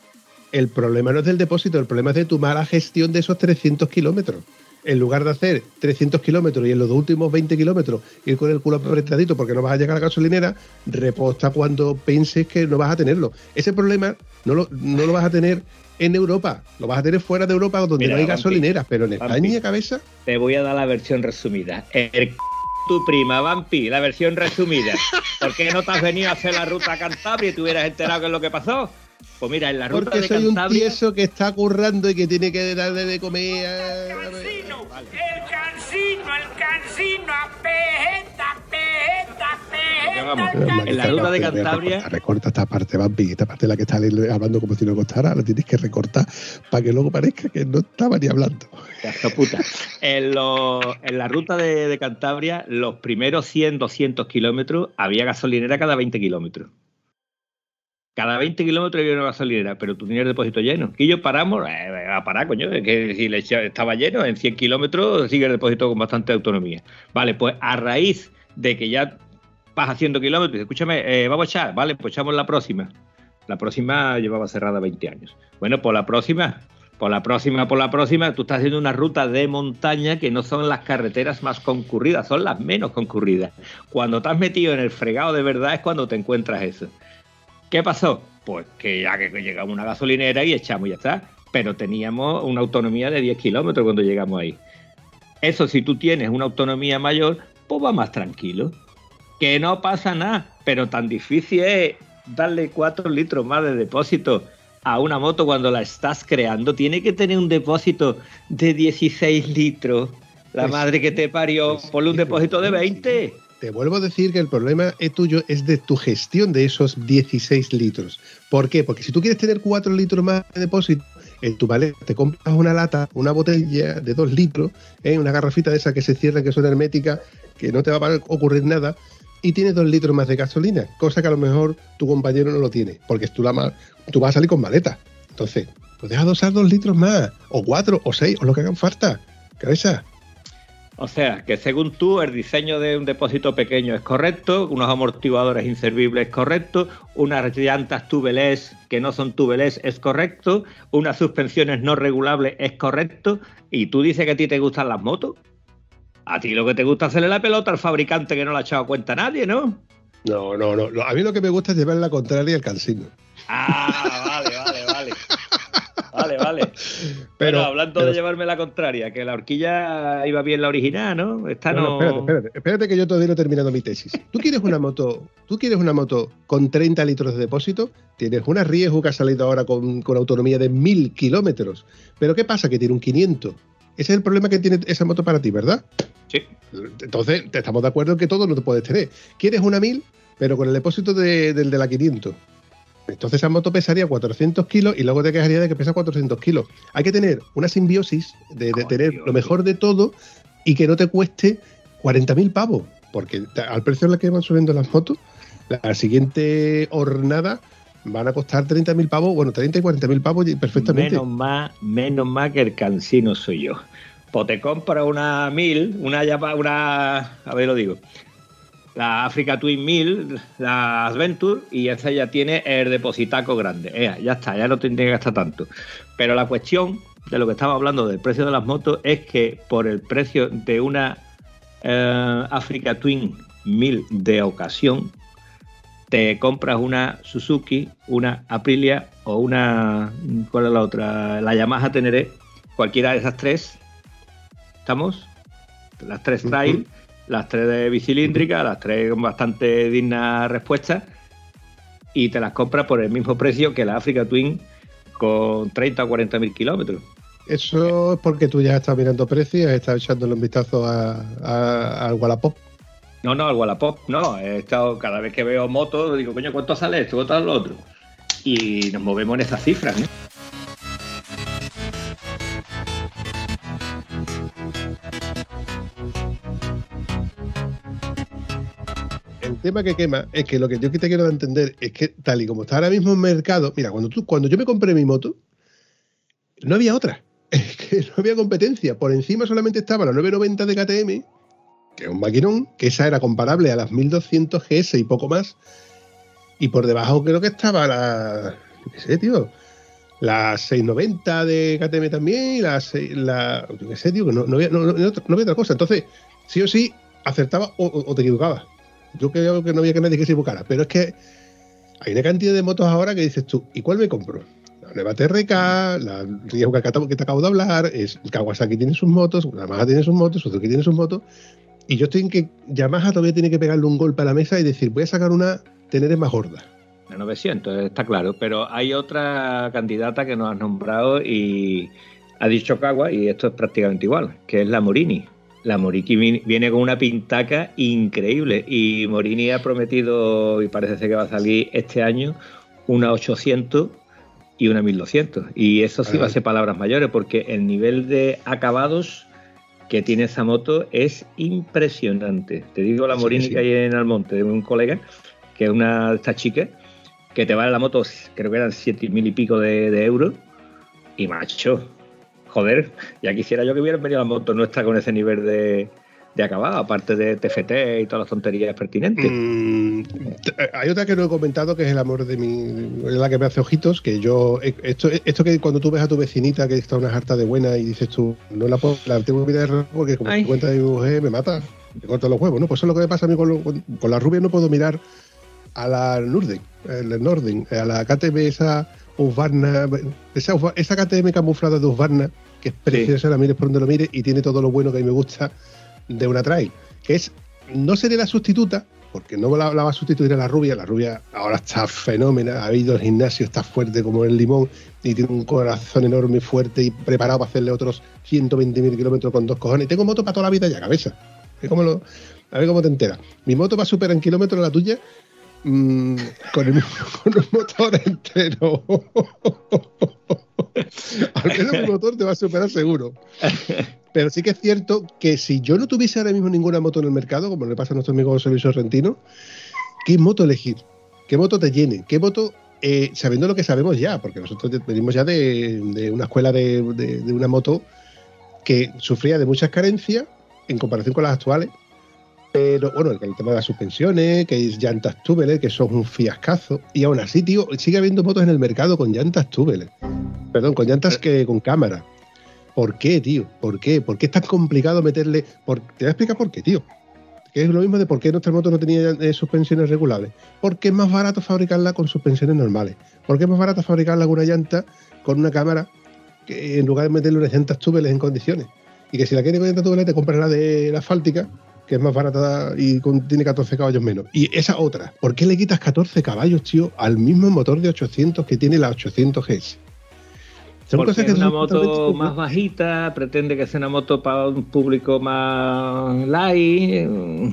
el problema no es del depósito, el problema es de tu mala gestión de esos 300 kilómetros. En lugar de hacer 300 kilómetros y en los últimos 20 kilómetros ir con el culo apretadito porque no vas a llegar a la gasolinera, reposta cuando pienses que no vas a tenerlo. Ese problema no lo, no lo vas a tener en Europa, lo vas a tener fuera de Europa donde Mira, no hay Vampi, gasolineras, pero en Vampi. España, cabeza, Te voy a dar la versión resumida. El c- tu prima, Vampi, la versión resumida. ¿Por qué no te has venido a hacer la ruta a Cantabria y te hubieras enterado qué es lo que pasó? Pues mira, en la ruta Porque de soy un Cantabria. tieso que está currando y que tiene que darle de comer a... Cansino, el cansino, el cansino, apejeta, pejeta, pejeta, vamos, el en la ruta de Recorta, Cantabria- Recorta, recorta esta parte, Bambi, esta parte de la que está hablando como si no costara, la tienes que recortar para que luego parezca que no estaba ni hablando. Puta. En, lo- en la ruta de, de Cantabria, los primeros 100, 200 kilómetros, había gasolinera cada 20 kilómetros. Cada 20 kilómetros había una gasolinera, pero tú tenías el depósito lleno. Y yo paramos, eh, a parar, coño, es que si le estaba lleno, en 100 kilómetros sigue el depósito con bastante autonomía. Vale, pues a raíz de que ya vas haciendo kilómetros, escúchame, eh, vamos a echar, vale, pues echamos la próxima. La próxima llevaba cerrada 20 años. Bueno, por la próxima, por la próxima, por la próxima, tú estás haciendo una ruta de montaña que no son las carreteras más concurridas, son las menos concurridas. Cuando has metido en el fregado de verdad es cuando te encuentras eso. ¿Qué pasó? Pues que ya que llegamos a una gasolinera y echamos y ya está. Pero teníamos una autonomía de 10 kilómetros cuando llegamos ahí. Eso, si tú tienes una autonomía mayor, pues va más tranquilo. Que no pasa nada, pero tan difícil es darle 4 litros más de depósito a una moto cuando la estás creando. Tiene que tener un depósito de 16 litros. La Pues- madre que te parió, pues- ponle un depósito de 20. Te vuelvo a decir que el problema es tuyo, es de tu gestión de esos 16 litros. ¿Por qué? Porque si tú quieres tener 4 litros más de depósito, en tu maleta te compras una lata, una botella de 2 litros, ¿eh? una garrafita de esa que se cierra, que son herméticas, que no te va a ocurrir nada, y tienes 2 litros más de gasolina, cosa que a lo mejor tu compañero no lo tiene, porque tú, la, tú vas a salir con maleta. Entonces, pues deja de usar 2 litros más, o 4, o 6, o lo que hagan falta. Cabeza. O sea, que según tú el diseño de un depósito pequeño es correcto, unos amortiguadores inservibles es correcto, unas llantas tubeless que no son tubeless es correcto, unas suspensiones no regulables es correcto, y tú dices que a ti te gustan las motos. A ti lo que te gusta es hacerle la pelota al fabricante que no le ha echado cuenta a nadie, ¿no? No, no, no. A mí lo que me gusta es llevar la contraria al cansino. Ah, vale. Vale. <laughs> Pero- hablando pero- de llevarme la contraria, que la horquilla iba bien la original, ¿no? Esta No, no. espérate, espérate, espérate que yo todavía no he terminado mi tesis. ¿Tú quieres una moto, tú quieres una moto con 30 litros de depósito? Tienes una riesgo que ha salido ahora con, con autonomía de 1000 kilómetros. Pero ¿qué pasa? Que tiene un 500. Ese es el problema que tiene esa moto para ti, ¿verdad? Sí. Entonces, te estamos de acuerdo en que todo no te puedes tener. Quieres una 1000, pero con el depósito de- del de la 500. Entonces esa moto pesaría 400 kilos y luego te quejaría de que pesa 400 kilos. Hay que tener una simbiosis de, de Coño, tener lo mejor de todo y que no te cueste 40.000 pavos. Porque al precio en el que van subiendo las motos, la siguiente hornada van a costar 30.000 pavos, bueno, 30 y 40.000 pavos perfectamente. Menos más, menos más que el cansino soy yo. Pues te compra una 1000, una, una, a ver lo digo, la Africa Twin 1000, la Adventure, y esa ya tiene el depositaco grande. Ea, ya está, ya no tendría que gastar tanto. Pero la cuestión de lo que estaba hablando del precio de las motos es que por el precio de una eh, Africa Twin 1000 de ocasión, te compras una Suzuki, una Aprilia o una. ¿Cuál es la otra? La Yamaha Teneré. Cualquiera de esas tres. ¿Estamos? Las tres trail. Las tres de bicilíndrica, las tres con bastante digna respuesta. Y te las compras por el mismo precio que la Africa Twin con 30 o 40 mil kilómetros. Eso es porque tú ya estás mirando precios, estás echándole un vistazo a- a- al Wallapop. No, no, al Wallapop, no. He estado, cada vez que veo motos, digo, coño, ¿cuánto sale esto? ¿Cuánto sale lo otro? Y nos movemos en esas cifras, ¿no? El tema que quema es que lo que yo te quiero entender es que tal y como está ahora mismo el mercado, mira, cuando tú, cuando yo me compré mi moto, no había otra. <laughs> Es que no había competencia. Por encima solamente estaba la 990 de KTM, que es un maquinón, que esa era comparable a las 1200 GS y poco más. Y por debajo creo que estaba la. Qué sé, tío. La 690 de KTM también, y la, seis- la yo qué sé, tío, no, había, otra cosa. Entonces, sí o sí, acertaba o- o te equivocabas. Yo creo que no había que nadie que se equivocara, pero es que hay una cantidad de motos ahora que dices tú, ¿y cuál me compro? La nueva TRK, la riesgo que te acabo de hablar, es Kawasaki tiene sus motos, Yamaha tiene sus motos, Suzuki tiene sus motos, y yo estoy en que Yamaha todavía tiene que pegarle un golpe a la mesa y decir, voy a sacar una tener más gorda. a 900, está claro. Pero hay otra candidata que nos has nombrado y ha dicho Cagua, y esto es prácticamente igual, que es la Morini. La Morini viene con una pintaca increíble y Morini ha prometido, y parece que va a salir este año, una 800 y una 1200. Y eso sí va a ser palabras mayores porque el nivel de acabados que tiene esa moto es impresionante. Te digo la Sí, Morini sí. que hay en Almonte, de un colega, que es una de estas chicas, que te vale la moto, creo que eran siete mil y pico de, de euros. Y macho, joder, ya quisiera yo que hubieran venido la moto nuestra con ese nivel de, de acabado, aparte de TFT y todas las tonterías pertinentes. Mm, t- hay otra que no he comentado, que es el amor de mi. Es la que me hace ojitos. Que yo. eh, Esto, esto que cuando tú ves a tu vecinita que está una jarta de buena y dices tú, no la puedo. La tengo que mirar porque como te cuenta de mi mujer, me mata. Me corta los huevos, ¿no? Pues eso es lo que me pasa a mí con, lo- con, con la rubia. No puedo mirar a la Norden, el Norden, a la KTM esa Husqvarna, esa, esa KTM camuflada de Husqvarna, que es preciosa, la mires por donde lo mires y tiene todo lo bueno que a mí me gusta de una trail, que es, no sería la sustituta, porque no la, la va a sustituir a la rubia, la rubia ahora está fenómena, ha ido al gimnasio, está fuerte como el limón y tiene un corazón enorme y fuerte y preparado para hacerle otros 120.000 kilómetros con dos cojones. Tengo moto para toda la vida ya, cabeza. Es como lo- a ver cómo te enteras. Mi moto va a superar en kilómetros la tuya mm, con, el <laughs> un motor entero. <laughs> Al menos mi motor te va a superar seguro. Pero sí que es cierto que si yo no tuviese ahora mismo ninguna moto en el mercado, como le pasa a nuestro amigo José Luis Sorrentino, ¿qué moto elegir? ¿Qué moto te llene? ¿Qué moto, eh, sabiendo lo que sabemos ya? Porque nosotros venimos ya de, una escuela de- de una moto que sufría de muchas carencias en comparación con las actuales. Pero bueno, el, tema de las suspensiones, que hay llantas túbeles, que son un fiascazo. Y aún así, tío, sigue habiendo motos en el mercado con llantas túbeles. Perdón, con llantas que con cámara. ¿Por qué, tío? ¿Por qué? ¿Por qué es tan complicado meterle.? Te voy a explicar por qué, tío. Que es lo mismo de por qué nuestra moto no tenía eh, suspensiones regulables. Porque es más barato fabricarla con suspensiones normales. Porque es más barato fabricarla con una llanta, con una cámara, en lugar de meterle unas llantas túbeles en condiciones. Y que si la quieres con llantas túbeles, te compras la de la asfáltica, que es más barata y con- tiene 14 caballos menos. Y esa otra, ¿por qué le quitas 14 caballos, tío, al mismo motor de 800 que tiene la 800 GS? Son Porque cosas que es una moto más bajita, pretende que sea una moto para un público más light, eh,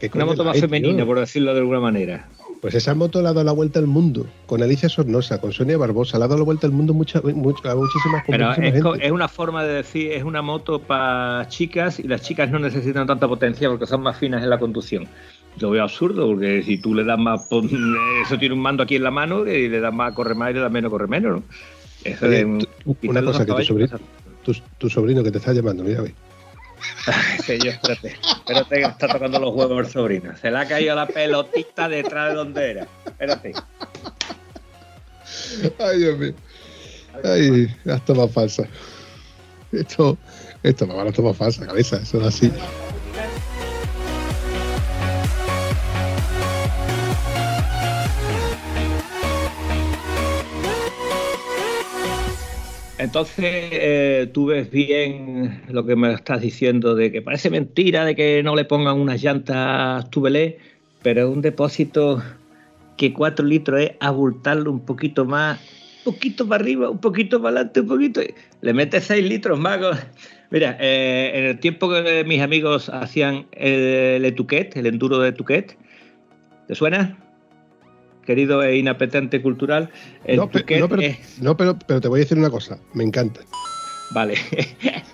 ¿Qué una moto más femenina, tío? por decirlo de alguna manera. Pues esa moto le ha dado la vuelta al mundo, con Alicia Sornosa, con Sonia Barbosa, le ha dado la vuelta al mundo mucha, mucha, a muchísimas, Pero muchísima es, gente. es una forma de decir, es una moto para chicas y las chicas no necesitan tanta potencia porque son más finas en la conducción. Lo veo absurdo porque si tú le das más, <laughs> eso tiene un mando aquí en la mano y le das más corre más y le das menos corre menos. ¿no? Eso Oye, tú- una cosa que tu sobrino, tu, tu sobrino que te está llamando, mira, ve. <laughs> Sí, yo, espérate, espérate que está tocando los huevos el sobrino. Se le ha caído la pelotita detrás de donde era. Espérate. Ay, Dios mío. Ay, las tomas falsas. Esto, esto me van a tomar falsa, cabeza, eso es así. Entonces, eh, tú ves bien lo que me estás diciendo de que parece mentira de que no le pongan unas llantas tubelé, pero un depósito que 4 litros es abultarlo un poquito más, un poquito para arriba, un poquito para adelante, un poquito. Le metes 6 litros con- Mira, eh, en el tiempo que mis amigos hacían el Etuquet, el enduro de Etuquet, ¿te suena? Querido e inapetente cultural, el No, pe- no, pero, es- no, pero, pero te voy a decir una cosa, me encanta. Vale. <laughs>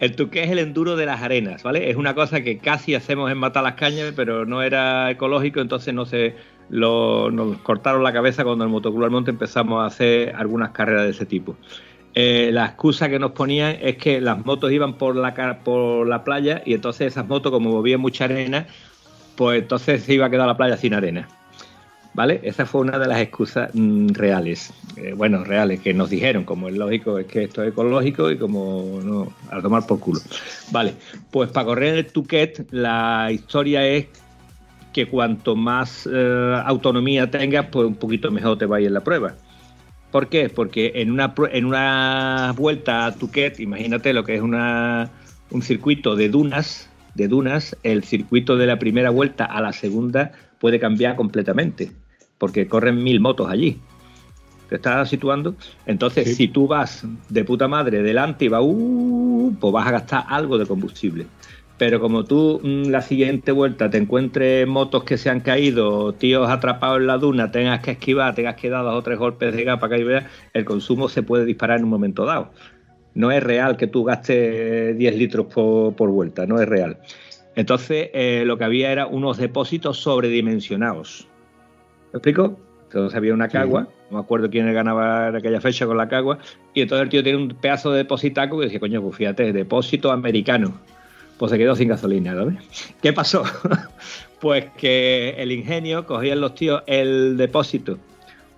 El tuque es el enduro de las arenas, ¿vale? Es una cosa que casi hacemos en matar las cañas, pero no era ecológico, entonces no se lo, nos cortaron la cabeza cuando en el Motoclub Almonte empezamos a hacer algunas carreras de ese tipo. Eh, la excusa que nos ponían es que las motos iban por la, por la playa y entonces esas motos, como movían mucha arena, pues entonces se iba a quedar la playa sin arena. ¿Vale? Esa fue una de las excusas mm, reales. Eh, bueno, reales, que nos dijeron, como es lógico, es que esto es ecológico y como no, a tomar por culo. Vale, pues para correr el Tuquet, la historia es que cuanto más eh, autonomía tengas, pues un poquito mejor te va a ir en la prueba. ¿Por qué? Porque en una, en una vuelta a Tuquet, imagínate lo que es una, un circuito de dunas, de dunas, el circuito de la primera vuelta a la segunda puede cambiar completamente. Porque corren mil motos allí. ¿Te estás situando? Entonces, Sí. si tú vas de puta madre delante y vas, uh, pues vas a gastar algo de combustible. Pero como tú mm, la siguiente vuelta te encuentres motos que se han caído, tíos atrapados en la duna, tengas que esquivar, tengas que dar dos o tres golpes de para que el consumo se puede disparar en un momento dado. No es real que tú gastes 10 litros por, por vuelta, no es real. Entonces, eh, lo que había era unos depósitos sobredimensionados. ¿Me explico? Entonces había una cagua, no me acuerdo quién ganaba en aquella fecha con la cagua, y entonces el tío tiene un pedazo de depositaco que decía, coño, pues fíjate, depósito americano. Pues se quedó sin gasolina, ¿sabes? <laughs> ¿Qué pasó? <laughs> pues que el ingenio cogían los tíos el depósito,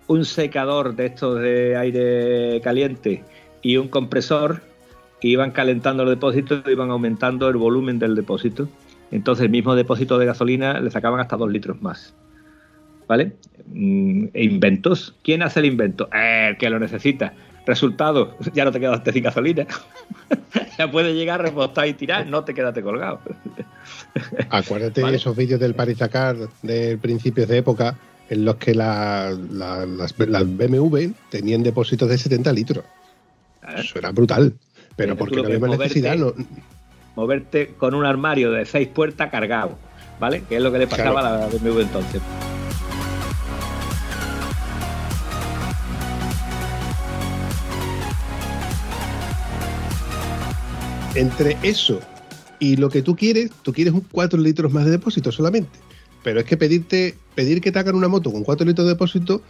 un secador de estos de aire caliente y un compresor, y iban calentando los depósitos, iban aumentando el volumen del depósito. Entonces el mismo depósito de gasolina le sacaban hasta dos litros más. ¿Vale? Mm, inventos. ¿Quién hace el invento? Eh, el que lo necesita. Resultado, <laughs> ya no te quedaste sin gasolina. <laughs> ya puedes llegar, repostar y tirar, no te quedaste colgado. <laughs> Acuérdate Vale. de esos vídeos del Paris Dakar de principios de época en los que la- la- las, las BMW tenían depósitos de 70 litros. Eso era brutal. Pero porque no había más es necesidad. No, Moverte con un armario de seis puertas cargado, ¿vale? Que es lo que le pasaba Claro. a la BMW entonces. Entre eso y lo que tú quieres, tú quieres un 4 litros más de depósito solamente. Pero es que pedirte, pedir que te hagan una moto con 4 litros de depósito,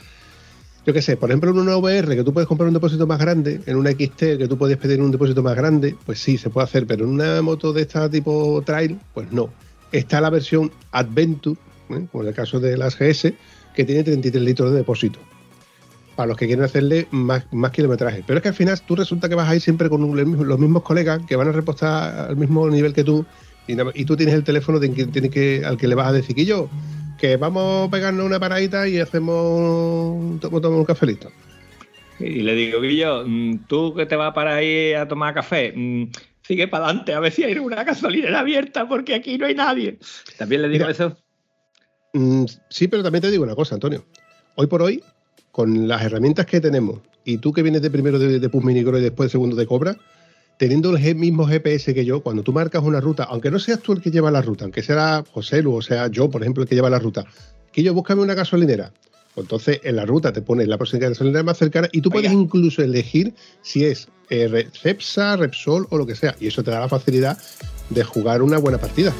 yo qué sé, por ejemplo, en una VR que tú puedes comprar un depósito más grande, en una XT que tú puedes pedir un depósito más grande, pues sí, se puede hacer, pero en una moto de esta tipo trail, pues no. Está la versión Adventure, ¿eh? como en el caso de las GS, que tiene 33 litros de depósito. Para los que quieren hacerle más, más kilometraje. Pero es que al final tú resulta que vas a ir siempre con un- los mismos- colegas que van a repostar al mismo nivel que tú y, tú tienes el teléfono de que, al que le vas a decir que yo, que vamos a pegarnos una paradita y hacemos to- tomar un cafelito. Y le digo, Guillo, mm, tú que te vas para ir a tomar café, mm, sigue para adelante a ver si hay una gasolinera abierta porque aquí no hay nadie. También le digo Mira. eso. Mm, sí, pero también te digo una cosa, Antonio. Hoy por hoy, con las herramientas que tenemos, y tú que vienes de primero de, de Pus Minicro y después de segundo de Cobra, teniendo el mismo GPS que yo, cuando tú marcas una ruta, aunque no seas tú el que lleva la ruta, aunque sea José Lu o sea yo, por ejemplo, el que lleva la ruta, que yo búscame una gasolinera. Pues entonces en la ruta te pones la próxima gasolinera más cercana y tú puedes incluso elegir si es eh, Repsol o lo que sea. Y eso te da la facilidad de jugar una buena partida.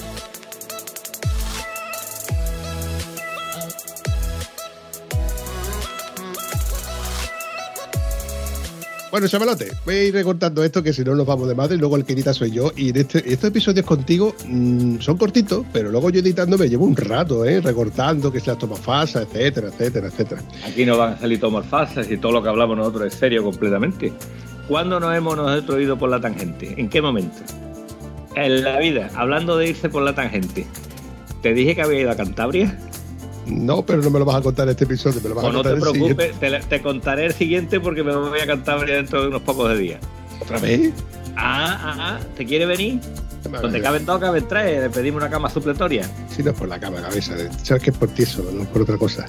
Bueno, chavalote, voy a ir recortando esto que si no nos vamos de madre luego el que edita soy yo. Y este- estos episodios contigo mm, son cortitos, pero luego yo editando me llevo un rato, ¿eh? Recortando, que se las toma falsa, etcétera, etcétera, etcétera. Aquí no van a salir tomos falsas y todo lo que hablamos nosotros es serio completamente. ¿Cuándo nos hemos nosotros ido por la tangente? ¿En qué momento? En la vida, hablando de irse por la tangente. ¿Te dije que había ido a Cantabria? No, pero no me lo vas a contar en este episodio, me lo vas Pues a no contar te el siguiente. preocupes, te, te contaré el siguiente porque me voy a Cantabria dentro de unos pocos de días. ¿Otra vez? Ah, ah, ah, ¿te quiere venir? Donde caben dos, caben tres. Le pedimos una cama supletoria. Si no es por la cama, cabeza. Sabes que es por ti eso, no es por otra cosa.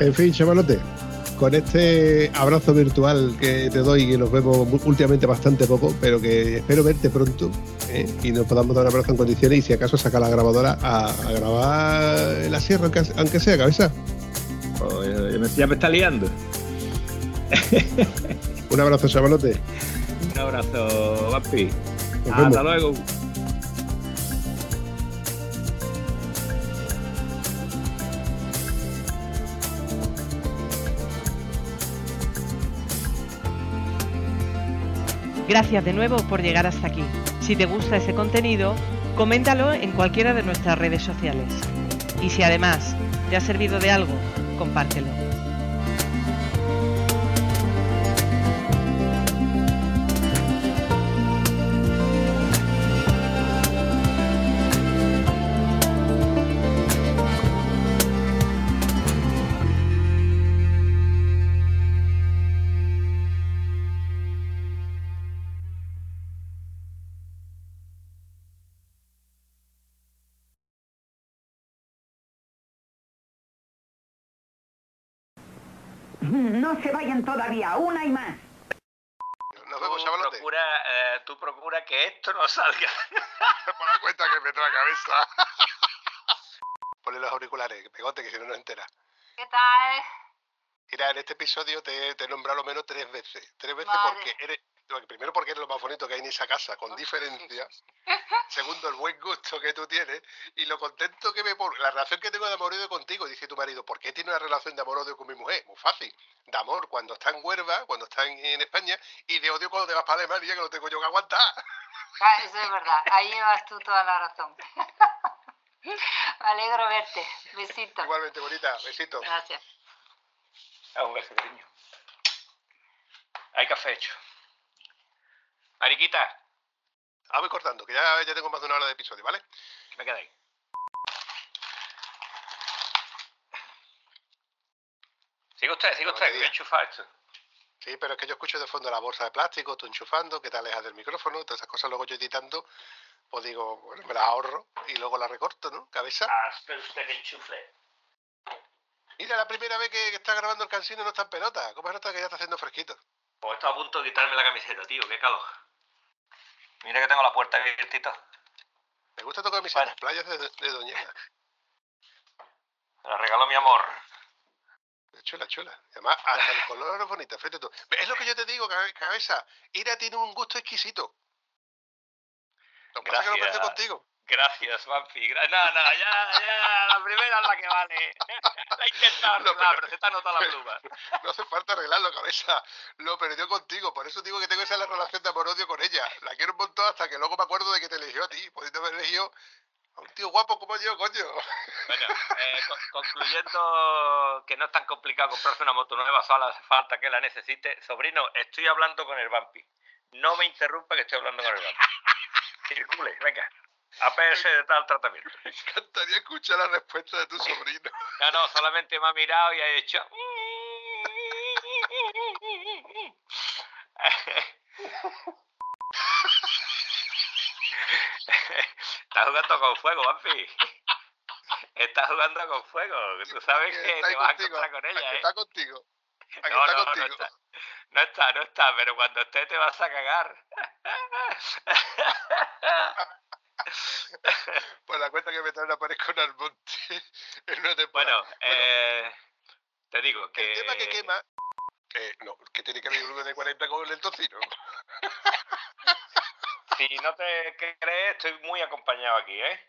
En fin, chavalote, con este abrazo virtual que te doy, que nos vemos últimamente bastante poco, pero que espero verte pronto ¿eh? y nos podamos dar un abrazo en condiciones y si acaso sacar la grabadora a, a grabar en la sierra, aunque, sea, cabeza. Ya me- está liando. <laughs> Un abrazo, chavalote. Un abrazo, vemos. Hasta luego. Gracias de nuevo por llegar hasta aquí. Si te gusta ese contenido, coméntalo en cualquiera de nuestras redes sociales. Y si además te ha servido de algo, compártelo. No se vayan todavía, una y más. Nos vemos, Tú chavalote. procura, eh, tú procura que esto no salga. <laughs> Por la cuenta que me trae la cabeza. <laughs> Ponle los auriculares, pegote, que si no nos entera. ¿Qué tal? Mira, en este episodio te, te he nombrado lo menos tres veces. Tres veces Vale. porque eres. Primero porque eres lo más bonito que hay en esa casa, con diferencia. Segundo, el buen gusto que tú tienes. Y lo contento que me pongo. La relación que tengo de amor-odio contigo, dice tu marido. ¿Por qué tiene una relación de amor-odio con mi mujer? Muy fácil. De amor cuando está en Huelva, cuando está en, en España. Y de odio cuando te vas para Alemania, que lo tengo yo que aguantar. Ah, Eso es verdad, ahí llevas tú toda la razón. <laughs> Me alegro verte. Besito. Igualmente, bonita. Besitos. Gracias. Ah, un beso, cariño. Hay café hecho. Mariquita, Ah, voy cortando, que ya, ya tengo más de una hora de episodio, ¿vale? me quedáis. Sigue usted, sigue usted, que voy a enchufar esto. Sí, pero es que yo escucho de fondo la bolsa de plástico, tú enchufando, que te alejas del micrófono, todas esas cosas luego yo editando, pues digo, bueno, me las ahorro y luego las recorto, ¿no? Cabeza. Ah, espera usted que enchufle. Mira, la primera vez que, que está grabando el cansino no está en pelota. ¿Cómo es nota que ya está haciendo fresquito? Pues estoy a punto de quitarme la camiseta, tío, qué calor. Mira que tengo la puerta todo. Me gusta tocar mis Bueno. playas de, de Doñana. Me la regaló mi amor. Chula, chula. Además, hasta el color es bonito, fíjate tú. Es lo que yo te digo, cabe- cabeza. Ira tiene un gusto exquisito. Lo que pasa es que lo Gracias. contigo. Gracias, Vampi. Gra- no, no, ya, ya, la primera es la que vale. <laughs> La he intentado arreglar, pero- pero se te ha notado la <laughs> pluma. No hace falta arreglarlo, cabeza. Lo perdió contigo. Por eso digo que tengo esa relación de amor-odio con ella. La quiero un montón hasta que luego me acuerdo de que te eligió a ti. Pudiendo haber elegido a un tío guapo como yo, coño. Bueno, eh, <laughs> co- concluyendo que no es tan complicado comprarse una moto nueva, solo hace falta que la necesite. Sobrino, estoy hablando con el Vampi. No me interrumpa que estoy hablando con el Vampi. Circule, venga. Apéese de tal tratamiento. Me encantaría escuchar la respuesta de tu sobrino. No, no, solamente me ha mirado y ha hecho. Está jugando con fuego, Vampi. Está jugando con fuego. Tú sabes que te vas a encontrar con a ella, ¿eh? Está contigo. A No, está no, no contigo. está. No está, no está, pero cuando esté te vas a cagar. <laughs> Pues la cuenta que me traen a pared con Almonte <laughs> en una temporada. Bueno, eh, te digo que... El tema que quema. eh, no, que tiene que ver uno de 40 con el tocino. <laughs> Si no te crees, estoy muy acompañado aquí, ¿eh?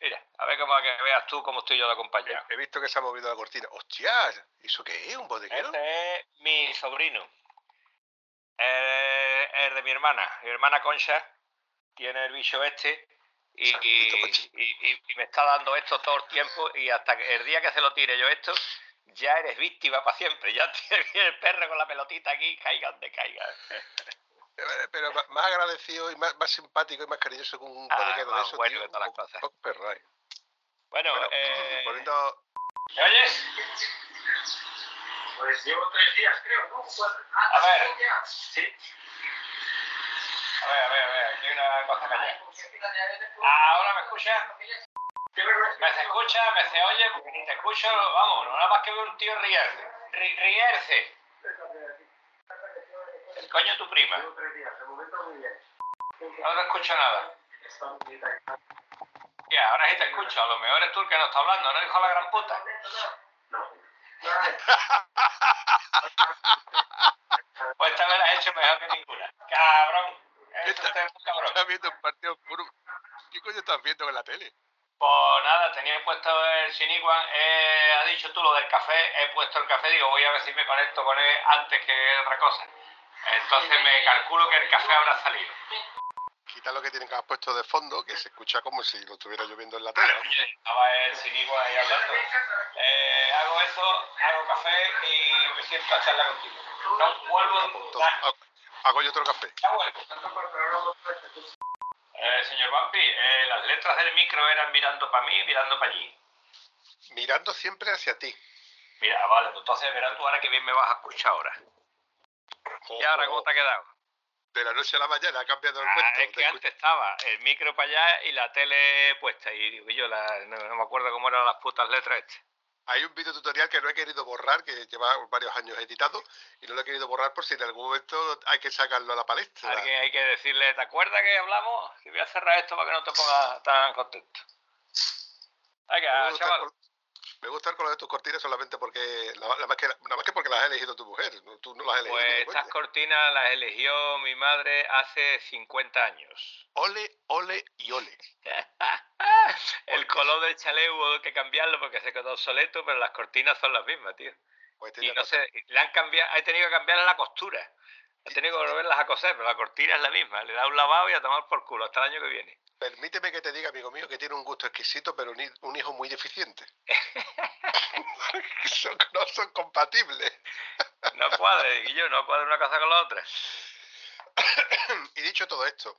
Mira, a ver cómo que veas tú cómo estoy yo de acompañado. he visto que se ha movido la cortina. ¡Hostias! ¿Eso qué es? ¿Un bodeguero? Este es mi sobrino. Eh, es de mi hermana. Mi hermana Concha tiene el bicho este y, y- y- y- y me está dando esto todo el tiempo y hasta que el día que se lo tire yo esto, ya eres víctima para siempre. Ya <laughs> tiene el perro con la pelotita aquí, caiga donde caiga. Eh, Pero más agradecido y más, más simpático y más cariñoso que un Ah, de esos, bueno tío. todas las cosas. Bueno, Bueno, eh. <clears throat> ¿me oyes? Pues llevo tres días, creo, ¿no? A ver. Sí. A ver, a ver, a ver, aquí hay una cosa callada. ¿Ahora me escucha? ¿Me se escucha? ¿Me se oye? Porque ni te escucho, vamos, nada más que veo un tío riarse. Ri-. El coño de tu prima. No te escucho nada. Ya, ahora sí te escucho. A lo mejor eres tú el que no está hablando, ¿no, hijo de la gran puta? <laughs> Pues esta vez la has hecho mejor que ninguna. Cabrón. Esto Esta- es un cabrón. Estás viendo un partido oscuro. ¿Qué coño estás viendo en la tele? Pues nada, tenía puesto el Siniguan, eh, ha dicho tú lo del café, he puesto el café, digo, voy a ver si me conecto con él antes que otra cosa. Entonces me calculo que el café habrá salido. Quita lo que tienen que haber puesto de fondo, que se escucha como si lo estuviera lloviendo en la tele. Estaba el Siniguan ahí hablando. Eh, hago eso, hago café y me siento a charlar contigo. No, vuelvo entonces, hago- yo otro café. Ya vuelvo. Eh, señor Vampi, eh, las letras del micro eran mirando para mí, mirando para allí. Mirando siempre hacia ti. Mira, vale, pues entonces verás tú ahora que bien me vas a escuchar ahora. ¿Y ahora cómo te ha quedado? De la noche a la mañana ha cambiado el Ah, cuento. es que antes estaba el micro para allá y la tele puesta. Y digo yo, la- no, no me acuerdo cómo eran las putas letras estas. Hay un vídeo tutorial que no he querido borrar, que lleva varios años editado, y no lo he querido borrar por si en algún momento hay que sacarlo a la palestra. Alguien hay que decirle, ¿te acuerdas que hablamos? Que voy a cerrar esto para que no te pongas tan contento. Venga, chaval. Me gusta el color de tus cortinas solamente porque, nada más que, nada más que porque las ha elegido tu mujer, tú no las has elegido. Pues estas cortinas las eligió mi madre hace 50 años. Ole, ole y ole. <laughs> El color del chalet hubo que cambiarlo porque se quedó obsoleto, pero las cortinas son las mismas, tío. Pues Y no sé, le han cambiado, he tenido que cambiarle la costura. He tenido que volverlas a coser, pero la cortina es la misma. Le da un lavado y a tomar por culo hasta el año que viene. Permíteme que te diga, amigo mío, que tiene un gusto exquisito, pero un, hi- un hijo muy deficiente. <laughs> <laughs> Son- no son compatibles. No cuadre, y yo no cuadre una cosa con la otra. <coughs> y dicho todo esto,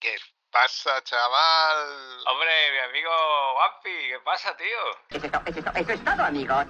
¿qué pasa, chaval? Hombre, mi amigo Wampi, ¿qué pasa, tío? Eso es, to- eso es to- eso es todo, amigos.